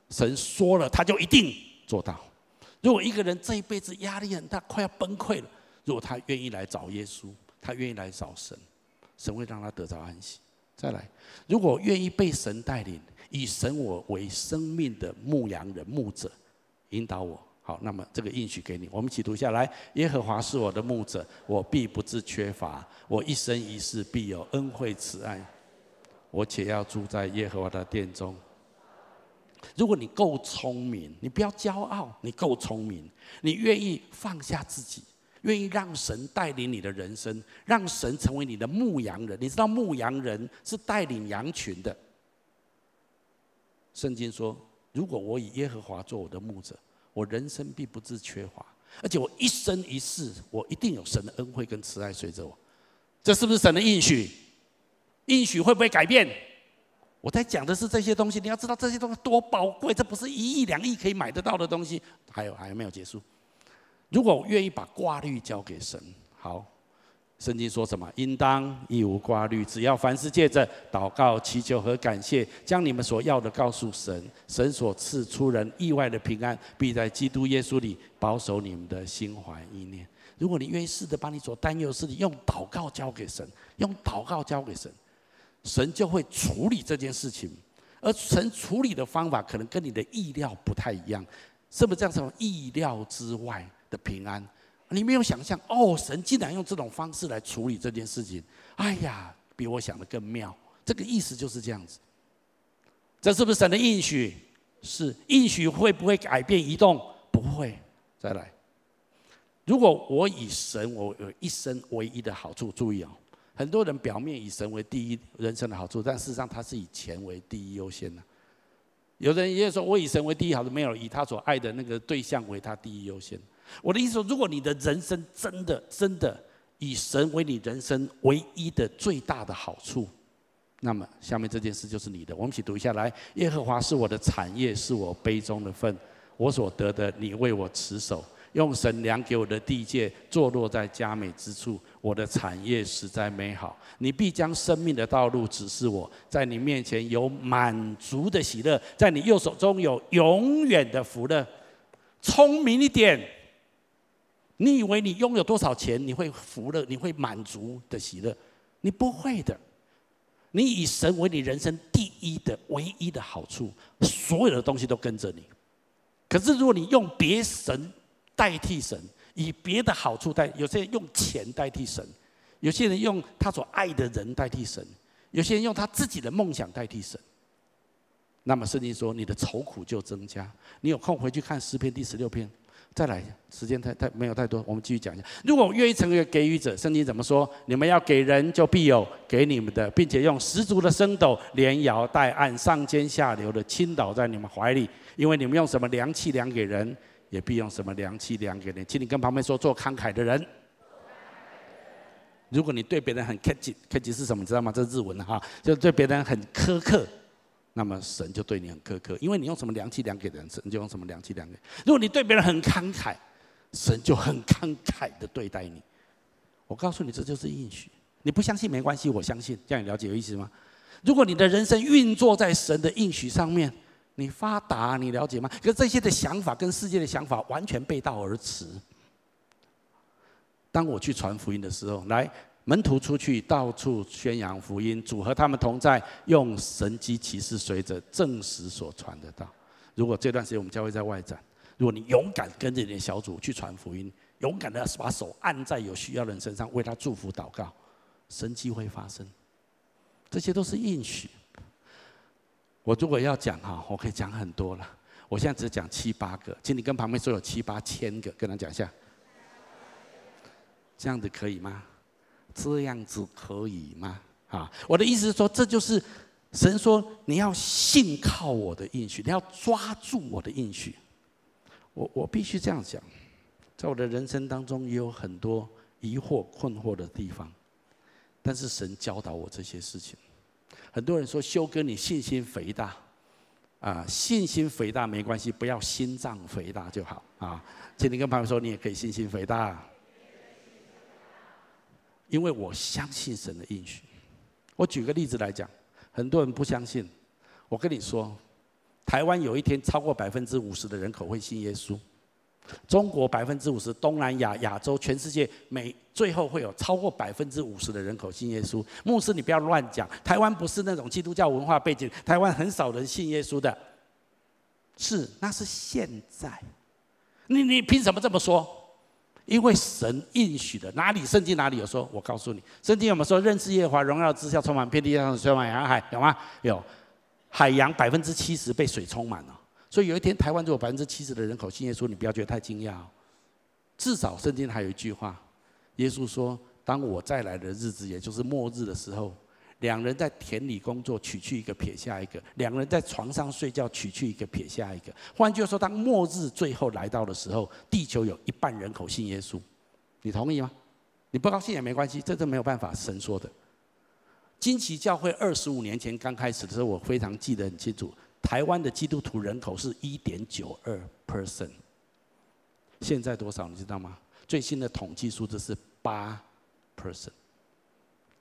S1: 神说了，他就一定做到。如果一个人这一辈子压力很大，快要崩溃了，如果他愿意来找耶稣，他愿意来找神，神会让他得着安息。再来，如果愿意被神带领，以神我为生命的牧羊人、牧者，引导我。好，那么这个应许给你，我们一起读下来。耶和华是我的牧者，我必不致缺乏。我一生一世必有恩惠慈爱。我且要住在耶和华的殿中。如果你够聪明，你不要骄傲，你够聪明，你愿意放下自己，愿意让神带领你的人生，让神成为你的牧羊人。你知道牧羊人是带领羊群的。圣经说，如果我以耶和华做我的牧者。我人生必不致缺乏，而且我一生一世，我一定有神的恩惠跟慈爱随着我。这是不是神的应许？应许会不会改变？我在讲的是这些东西，你要知道这些东西多宝贵，这不是一亿两亿可以买得到的东西。还有，还没有结束。如果我愿意把挂绿交给神，好。圣经说什么？应当一无挂虑，只要凡事借着祷告、祈求和感谢，将你们所要的告诉神。神所赐出人意外的平安，必在基督耶稣里保守你们的心怀意念。如果你愿意试着把你所担忧的事情用祷告交给神，用祷告交给神，神就会处理这件事情。而神处理的方法可能跟你的意料不太一样，是不是这样？什么意料之外的平安？你没有想象哦，神竟然用这种方式来处理这件事情，哎呀，比我想的更妙。这个意思就是这样子。这是不是神的应许？是。应许会不会改变移动？不会。再来，如果我以神我有一生唯一的好处，注意哦，很多人表面以神为第一人生的好处，但事实上他是以钱为第一优先的。有的人也说，我以神为第一好处，没有以他所爱的那个对象为他第一优先。我的意思说，如果你的人生真的真的以神为你人生唯一的最大的好处，那么下面这件事就是你的。我们一起读一下来：耶和华是我的产业，是我杯中的分，我所得的，你为我持守。用神量给我的地界，坐落在佳美之处。我的产业实在美好。你必将生命的道路指示我，在你面前有满足的喜乐，在你右手中有永远的福乐。聪明一点。你以为你拥有多少钱，你会福乐，你会满足的喜乐？你不会的。你以神为你人生第一的、唯一的好处，所有的东西都跟着你。可是如果你用别神代替神，以别的好处代，有些人用钱代替神，有些人用他所爱的人代替神，有些人用他自己的梦想代替神。那么圣经说，你的愁苦就增加。你有空回去看诗篇第十六篇。再来，时间太太没有太多，我们继续讲一下。如果我愿意成为给予者，圣经怎么说？你们要给人，就必有给你们的，并且用十足的升斗，连摇带按，上尖下流的倾倒在你们怀里。因为你们用什么量器量给人，也必用什么量器量给人。请你跟旁边说，做慷慨的人。如果你对别人很客气，客气是什么？你知道吗？这是日文哈，就对别人很苛刻。那么神就对你很苛刻，因为你用什么量器量给人，神就用什么量器量给。如果你对别人很慷慨，神就很慷慨的对待你。我告诉你，这就是应许。你不相信没关系，我相信。这样你了解有意思吗？如果你的人生运作在神的应许上面，你发达，你了解吗？可是这些的想法跟世界的想法完全背道而驰。当我去传福音的时候，来。门徒出去到处宣扬福音，主和他们同在，用神迹奇事随着证实所传的道。如果这段时间我们教会在外展，如果你勇敢跟着你的小组去传福音，勇敢的把手按在有需要的人身上，为他祝福祷告，神迹会发生。这些都是应许。我如果要讲哈，我可以讲很多了。我现在只讲七八个，请你跟旁边说有七八千个，跟他讲一下，这样子可以吗？这样子可以吗？啊，我的意思是说，这就是神说你要信靠我的应许，你要抓住我的应许。我我必须这样讲，在我的人生当中也有很多疑惑困惑的地方，但是神教导我这些事情。很多人说修哥你信心肥大，啊，信心肥大没关系，不要心脏肥大就好啊。请你跟朋友说，你也可以信心肥大。因为我相信神的应许，我举个例子来讲，很多人不相信。我跟你说，台湾有一天超过百分之五十的人口会信耶稣，中国百分之五十，东南亚、亚洲、全世界每最后会有超过百分之五十的人口信耶稣。牧师，你不要乱讲，台湾不是那种基督教文化背景，台湾很少人信耶稣的。是，那是现在。你你凭什么这么说？因为神应许的，哪里圣经哪里有说？我告诉你，圣经有没有说认识耶和华荣耀之下充满遍地上充满洋海？有吗？有，海洋百分之七十被水充满了。所以有一天台湾如果百分之七十的人口信耶稣，你不要觉得太惊讶哦。至少圣经还有一句话，耶稣说：“当我再来的日子，也就是末日的时候。”两人在田里工作，取去一个，撇下一个；两人在床上睡觉，取去一个，撇下一个。换句话说，当末日最后来到的时候，地球有一半人口信耶稣，你同意吗？你不高兴也没关系，这都没有办法，神说的。惊奇教会二十五年前刚开始的时候，我非常记得很清楚，台湾的基督徒人口是一点九二 percent，现在多少你知道吗？最新的统计数字是八 percent。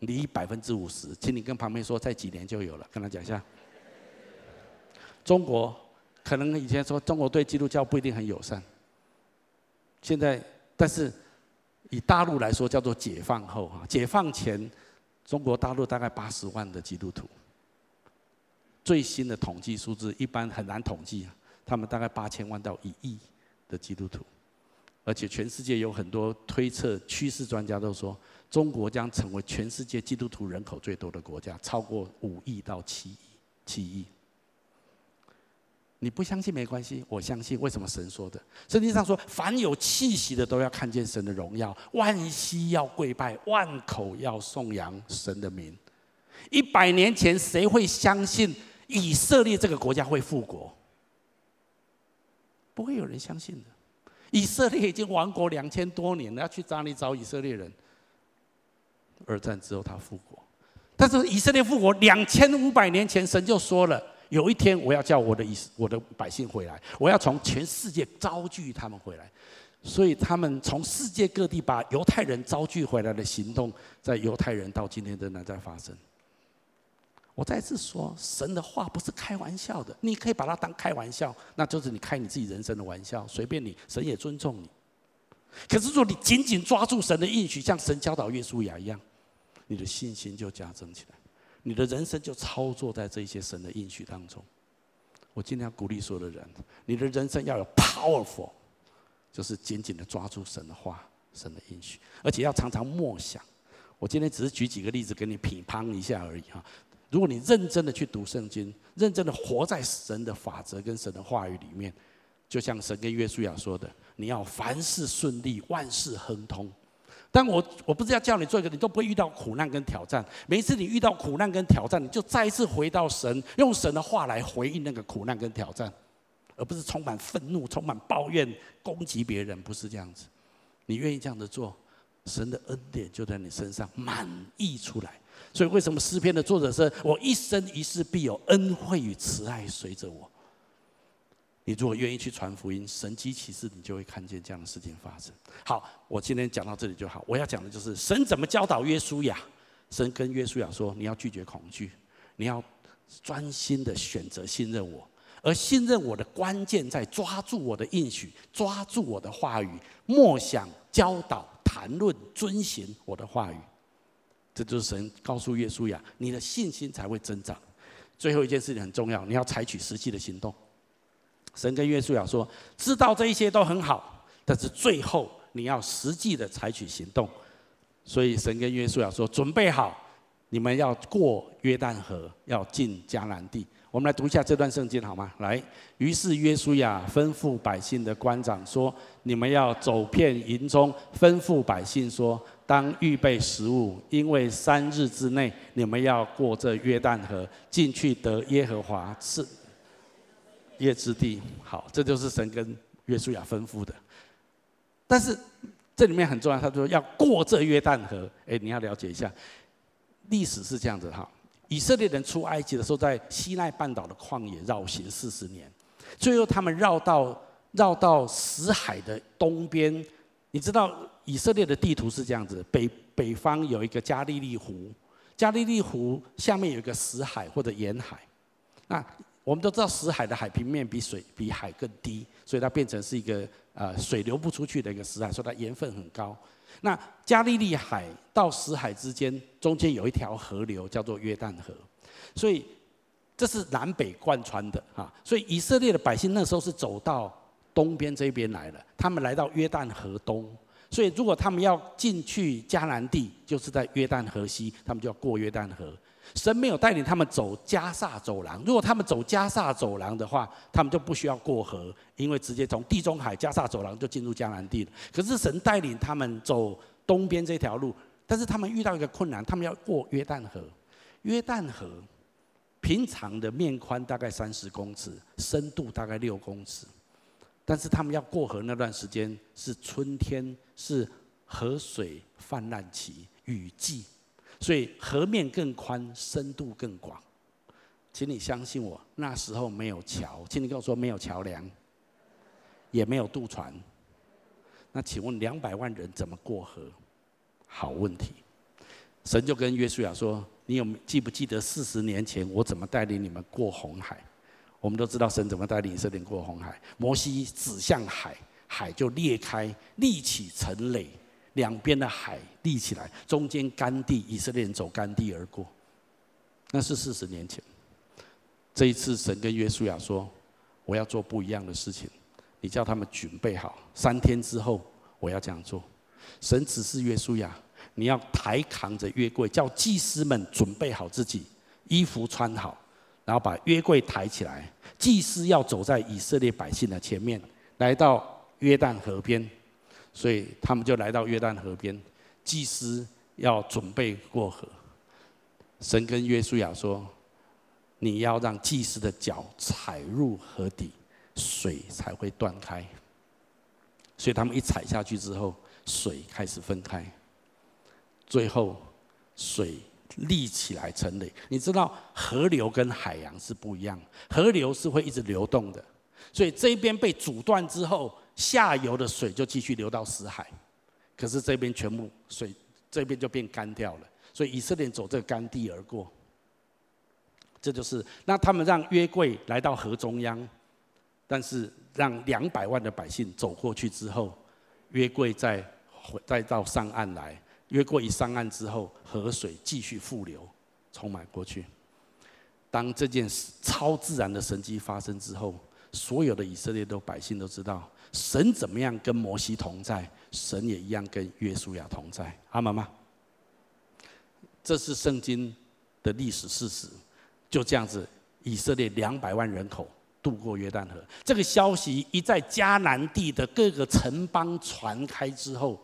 S1: 离百分之五十，请你跟旁边说，再几年就有了。跟他讲一下，中国可能以前说中国对基督教不一定很友善，现在但是以大陆来说，叫做解放后哈，解放前中国大陆大概八十万的基督徒，最新的统计数字一般很难统计，他们大概八千万到一亿的基督徒，而且全世界有很多推测趋势专家都说。中国将成为全世界基督徒人口最多的国家，超过五亿到七亿，七亿。你不相信没关系，我相信。为什么神说的？圣经上说，凡有气息的都要看见神的荣耀，万膝要跪拜，万口要颂扬神的名。一百年前，谁会相信以色列这个国家会复国？不会有人相信的。以色列已经亡国两千多年了，要去哪里找以色列人？二战之后他复国，但是以色列复国两千五百年前，神就说了，有一天我要叫我的以我的百姓回来，我要从全世界招聚他们回来，所以他们从世界各地把犹太人招聚回来的行动，在犹太人到今天仍然在发生。我再次说，神的话不是开玩笑的，你可以把它当开玩笑，那就是你开你自己人生的玩笑，随便你，神也尊重你。可是说你紧紧抓住神的应许，像神教导约书亚一样。你的信心就加增起来，你的人生就操作在这些神的应许当中。我今天要鼓励所有的人，你的人生要有 powerful，就是紧紧的抓住神的话、神的应许，而且要常常默想。我今天只是举几个例子给你品乓一下而已哈。如果你认真的去读圣经，认真的活在神的法则跟神的话语里面，就像神跟约书亚说的，你要凡事顺利，万事亨通。但我我不是要叫你做一个，你都不会遇到苦难跟挑战。每一次你遇到苦难跟挑战，你就再一次回到神，用神的话来回应那个苦难跟挑战，而不是充满愤怒、充满抱怨、攻击别人。不是这样子，你愿意这样子做，神的恩典就在你身上满溢出来。所以为什么诗篇的作者说：“我一生一世必有恩惠与慈爱随着我。”你如果愿意去传福音，神迹奇事，你就会看见这样的事情发生。好，我今天讲到这里就好。我要讲的就是神怎么教导约书亚。神跟约书亚说：“你要拒绝恐惧，你要专心的选择信任我。而信任我的关键在抓住我的应许，抓住我的话语，默想、教导、谈论、遵行我的话语。这就是神告诉约书亚，你的信心才会增长。最后一件事情很重要，你要采取实际的行动。”神跟约书亚说：“知道这一些都很好，但是最后你要实际的采取行动。所以神跟约书亚说：‘准备好，你们要过约旦河，要进迦南地。’我们来读一下这段圣经好吗？来，于是约书亚吩咐百姓的官长说：‘你们要走遍营中，吩咐百姓说：当预备食物，因为三日之内你们要过这约旦河，进去得耶和华赐。’”业之地，好，这就是神跟约书亚吩咐的。但是这里面很重要，他说要过这约旦河。哎，你要了解一下，历史是这样子哈。以色列人出埃及的时候，在西奈半岛的旷野绕行四十年，最后他们绕到绕到死海的东边。你知道以色列的地图是这样子：北北方有一个加利利湖，加利利湖下面有一个死海或者盐海。那我们都知道死海的海平面比水比海更低，所以它变成是一个呃水流不出去的一个死海，所以它盐分很高。那加利利海到死海之间，中间有一条河流叫做约旦河，所以这是南北贯穿的哈。所以以色列的百姓那时候是走到东边这边来了，他们来到约旦河东。所以，如果他们要进去迦南地，就是在约旦河西，他们就要过约旦河。神没有带领他们走加萨走廊。如果他们走加萨走廊的话，他们就不需要过河，因为直接从地中海加萨走廊就进入迦南地了。可是神带领他们走东边这条路，但是他们遇到一个困难，他们要过约旦河。约旦河平常的面宽大概三十公尺，深度大概六公尺。但是他们要过河那段时间是春天，是河水泛滥期，雨季，所以河面更宽，深度更广。请你相信我，那时候没有桥，请你跟我说没有桥梁，也没有渡船。那请问两百万人怎么过河？好问题。神就跟约书亚说：“你有记不记得四十年前我怎么带领你们过红海？”我们都知道神怎么带领以色列过红海。摩西指向海，海就裂开，立起成垒，两边的海立起来，中间干地，以色列人走干地而过。那是四十年前。这一次，神跟约书亚说：“我要做不一样的事情，你叫他们准备好，三天之后我要这样做。”神指示约书亚：“你要抬扛着约柜，叫祭司们准备好自己，衣服穿好。”然后把约柜抬起来，祭司要走在以色列百姓的前面，来到约旦河边，所以他们就来到约旦河边，祭司要准备过河。神跟约书亚说：“你要让祭司的脚踩入河底，水才会断开。”所以他们一踩下去之后，水开始分开，最后水。立起来成垒，你知道河流跟海洋是不一样，河流是会一直流动的，所以这边被阻断之后，下游的水就继续流到死海，可是这边全部水这边就变干掉了，所以以色列走这个干地而过，这就是那他们让约柜来到河中央，但是让两百万的百姓走过去之后，约柜再再到上岸来。约过一上岸之后，河水继续复流，充满过去。当这件事超自然的神迹发生之后，所有的以色列都百姓都知道，神怎么样跟摩西同在，神也一样跟约书亚同在。阿们吗？这是圣经的历史事实。就这样子，以色列两百万人口渡过约旦河。这个消息一在迦南地的各个城邦传开之后，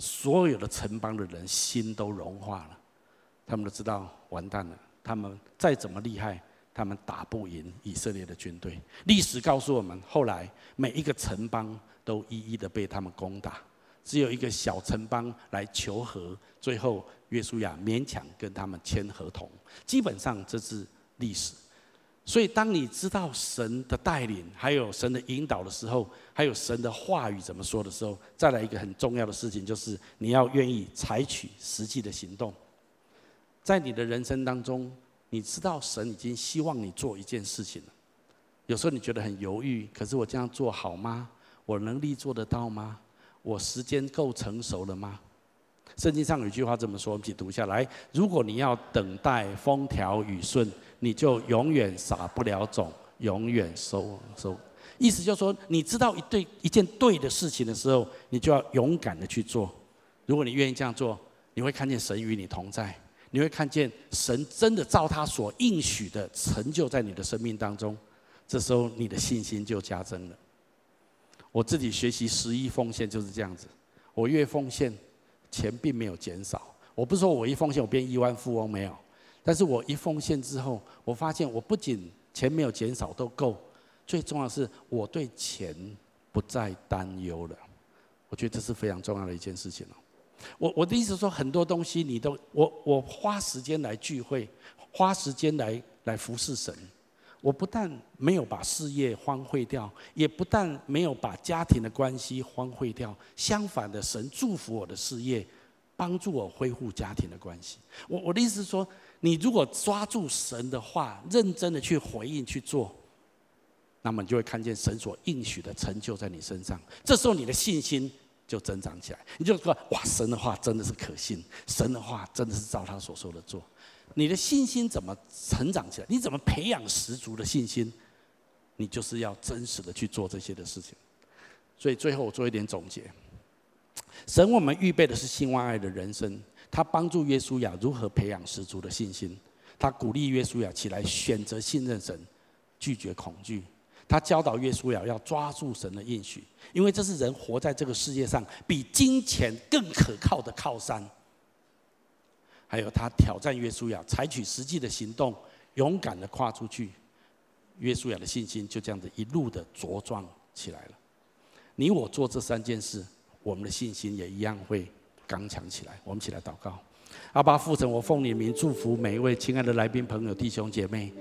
S1: 所有的城邦的人心都融化了，他们都知道完蛋了。他们再怎么厉害，他们打不赢以色列的军队。历史告诉我们，后来每一个城邦都一一的被他们攻打，只有一个小城邦来求和，最后约书亚勉强跟他们签合同。基本上这是历史。所以，当你知道神的带领，还有神的引导的时候，还有神的话语怎么说的时候，再来一个很重要的事情，就是你要愿意采取实际的行动。在你的人生当中，你知道神已经希望你做一件事情了。有时候你觉得很犹豫，可是我这样做好吗？我能力做得到吗？我时间够成熟了吗？圣经上有一句话这么说，我们一起读下来：如果你要等待风调雨顺，你就永远撒不了种，永远收收。意思就是说，你知道一对一件对的事情的时候，你就要勇敢的去做。如果你愿意这样做，你会看见神与你同在，你会看见神真的照他所应许的成就在你的生命当中。这时候，你的信心就加增了。我自己学习十一奉献就是这样子，我越奉献。钱并没有减少，我不是说我一奉献我变亿万富翁没有，但是我一奉献之后，我发现我不仅钱没有减少都够，最重要的是我对钱不再担忧了。我觉得这是非常重要的一件事情了。我我的意思说，很多东西你都我我花时间来聚会，花时间来来服侍神。我不但没有把事业荒废掉，也不但没有把家庭的关系荒废掉，相反的，神祝福我的事业，帮助我恢复家庭的关系。我我的意思说，你如果抓住神的话，认真的去回应去做，那么你就会看见神所应许的成就在你身上。这时候你的信心就增长起来，你就说：哇，神的话真的是可信，神的话真的是照他所说的做。你的信心怎么成长起来？你怎么培养十足的信心？你就是要真实的去做这些的事情。所以最后我做一点总结：神我们预备的是信望爱的人生，他帮助约书亚如何培养十足的信心。他鼓励约书亚起来选择信任神，拒绝恐惧。他教导约书亚要抓住神的应许，因为这是人活在这个世界上比金钱更可靠的靠山。还有，他挑战约书亚，采取实际的行动，勇敢的跨出去。约书亚的信心就这样子一路的茁壮起来了。你我做这三件事，我们的信心也一样会刚强起来。我们起来祷告，阿爸父神，我奉你名祝福每一位亲爱的来宾朋友弟兄姐妹。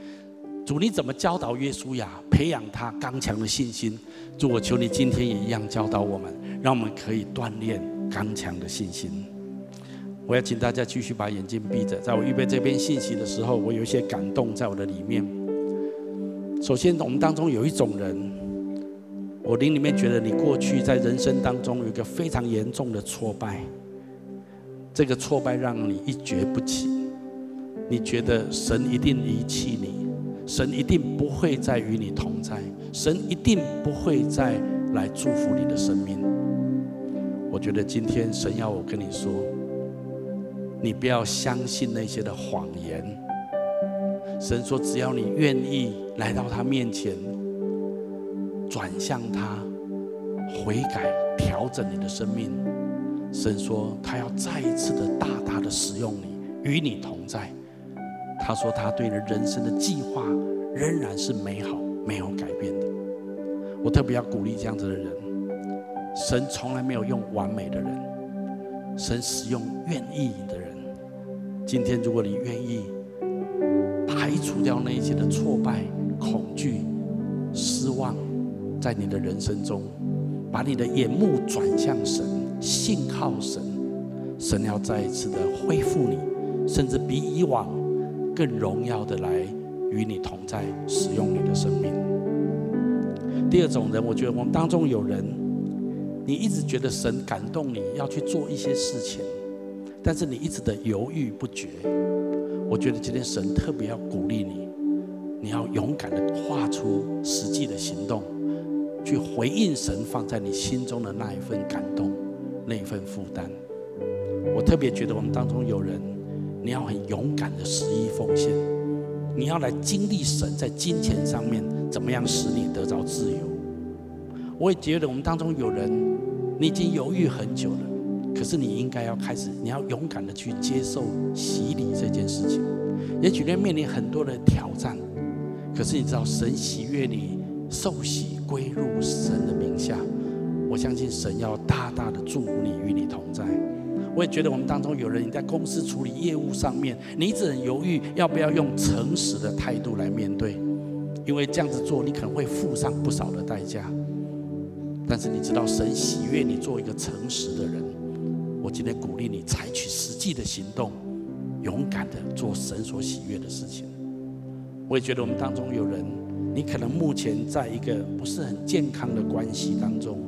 S1: 主，你怎么教导约书亚，培养他刚强的信心？主，我求你今天也一样教导我们，让我们可以锻炼刚强的信心。我要请大家继续把眼睛闭着。在我预备这篇信息的时候，我有一些感动在我的里面。首先，我们当中有一种人，我灵里面觉得你过去在人生当中有一个非常严重的挫败，这个挫败让你一蹶不起。你觉得神一定遗弃你，神一定不会再与你同在，神一定不会再来祝福你的生命。我觉得今天神要我跟你说。你不要相信那些的谎言。神说，只要你愿意来到他面前，转向他，悔改，调整你的生命。神说，他要再一次的大大的使用你，与你同在。他说，他对你人生的计划仍然是美好，没有改变的。我特别要鼓励这样子的人。神从来没有用完美的人，神使用愿意的人。今天，如果你愿意排除掉那一些的挫败、恐惧、失望，在你的人生中，把你的眼目转向神，信靠神，神要再一次的恢复你，甚至比以往更荣耀的来与你同在，使用你的生命。第二种人，我觉得我们当中有人，你一直觉得神感动你要去做一些事情。但是你一直的犹豫不决，我觉得今天神特别要鼓励你，你要勇敢的跨出实际的行动，去回应神放在你心中的那一份感动，那一份负担。我特别觉得我们当中有人，你要很勇敢的十一奉献，你要来经历神在金钱上面怎么样使你得着自由。我也觉得我们当中有人，你已经犹豫很久了。可是你应该要开始，你要勇敢的去接受洗礼这件事情。也许你面临很多的挑战，可是你知道神喜悦你受洗归入神的名下。我相信神要大大的祝福你，与你同在。我也觉得我们当中有人你在公司处理业务上面，你一直很犹豫要不要用诚实的态度来面对，因为这样子做你可能会付上不少的代价。但是你知道神喜悦你做一个诚实的人。我今天鼓励你采取实际的行动，勇敢的做神所喜悦的事情。我也觉得我们当中有人，你可能目前在一个不是很健康的关系当中，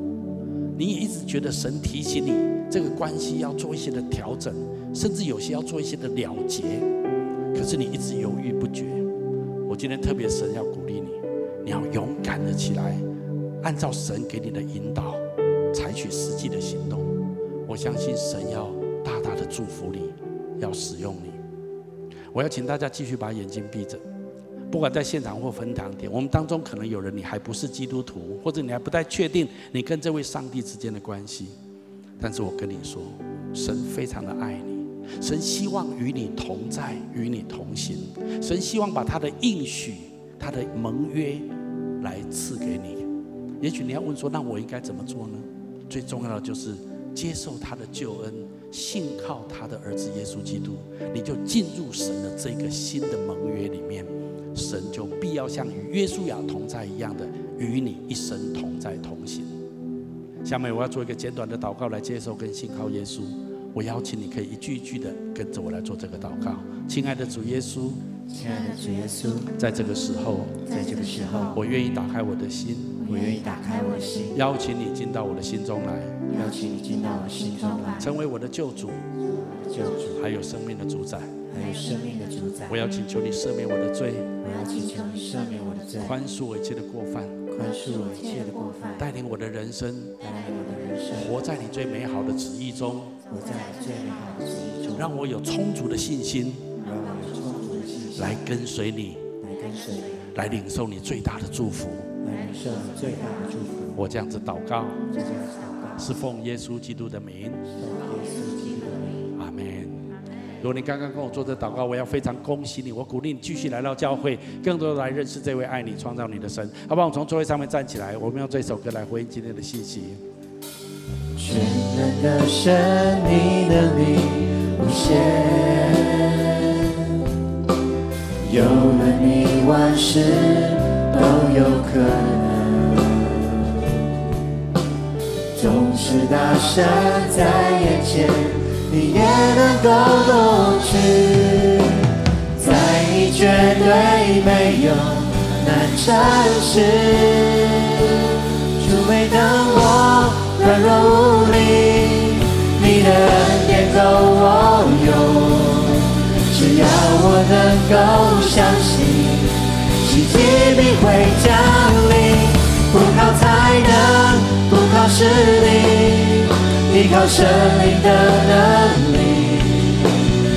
S1: 你也一直觉得神提醒你这个关系要做一些的调整，甚至有些要做一些的了结，可是你一直犹豫不决。我今天特别神要鼓励你，你要勇敢的起来，按照神给你的引导，采取实际的行动。我相信神要大大的祝福你，要使用你。我要请大家继续把眼睛闭着，不管在现场或分堂点，我们当中可能有人你还不是基督徒，或者你还不太确定你跟这位上帝之间的关系。但是我跟你说，神非常的爱你，神希望与你同在，与你同行。神希望把他的应许、他的盟约来赐给你。也许你要问说，那我应该怎么做呢？最重要的就是。接受他的救恩，信靠他的儿子耶稣基督，你就进入神的这个新的盟约里面，神就必要像与约书亚同在一样的，与你一生同在同行。下面我要做一个简短的祷告来接受跟信靠耶稣。我邀请你可以一句一句的跟着我来做这个祷告。亲爱的主耶稣，
S2: 亲爱的主耶稣，
S1: 在这个时候，
S2: 在这个时候，
S1: 我愿意打开我的心，
S2: 我愿意打开我的心，
S1: 邀请你进到我的心中来，
S2: 邀请你进到我心中来，
S1: 成为我的救主，
S2: 救主，
S1: 还有生命的主宰，
S2: 还有生命的主宰。
S1: 我要请求你赦免我的罪，
S2: 我要请求你赦免我的罪，
S1: 宽恕我一切的过犯，
S2: 宽恕我一切的过犯，
S1: 带领我的人生，
S2: 带领我的人生，
S1: 活在你最美好的旨意中，
S2: 活在你最美好的旨意中，
S1: 让我有充足的信心。让我有充足的信心。来跟随你，
S2: 来跟随你，
S1: 来领受你最大的祝福，
S2: 来领受你最大的祝福。
S1: 我这样子祷告，是奉耶稣基督的名。如果你刚刚跟我做这祷告，我要非常恭喜你，我鼓励你继续来到教会，更多的来认识这位爱你、创造你的神。好不好？我们从座位上面站起来，我们用这首歌来回应今天的信息。
S2: 全能的神，你能力无限。有了你，万事都有可能。纵使大山在眼前，你也能够夺取。在你绝对没有难成事。主没等我软弱无力，你的恩典够我用。只要我能够相信，奇迹必会降临。不靠才能，不靠实力，依靠神灵的能力。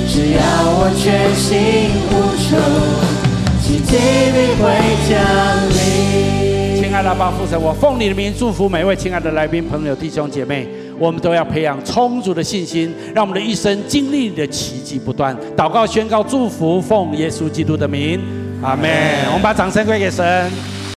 S2: 只要我全心呼求，奇迹必会降临。
S1: 亲爱的阿爸父神，我奉你的名祝福每位亲爱的来宾、朋友、弟兄姐妹。我们都要培养充足的信心，让我们的一生经历的奇迹不断。祷告、宣告、祝福，奉耶稣基督的名，阿门。我们把掌声归给神。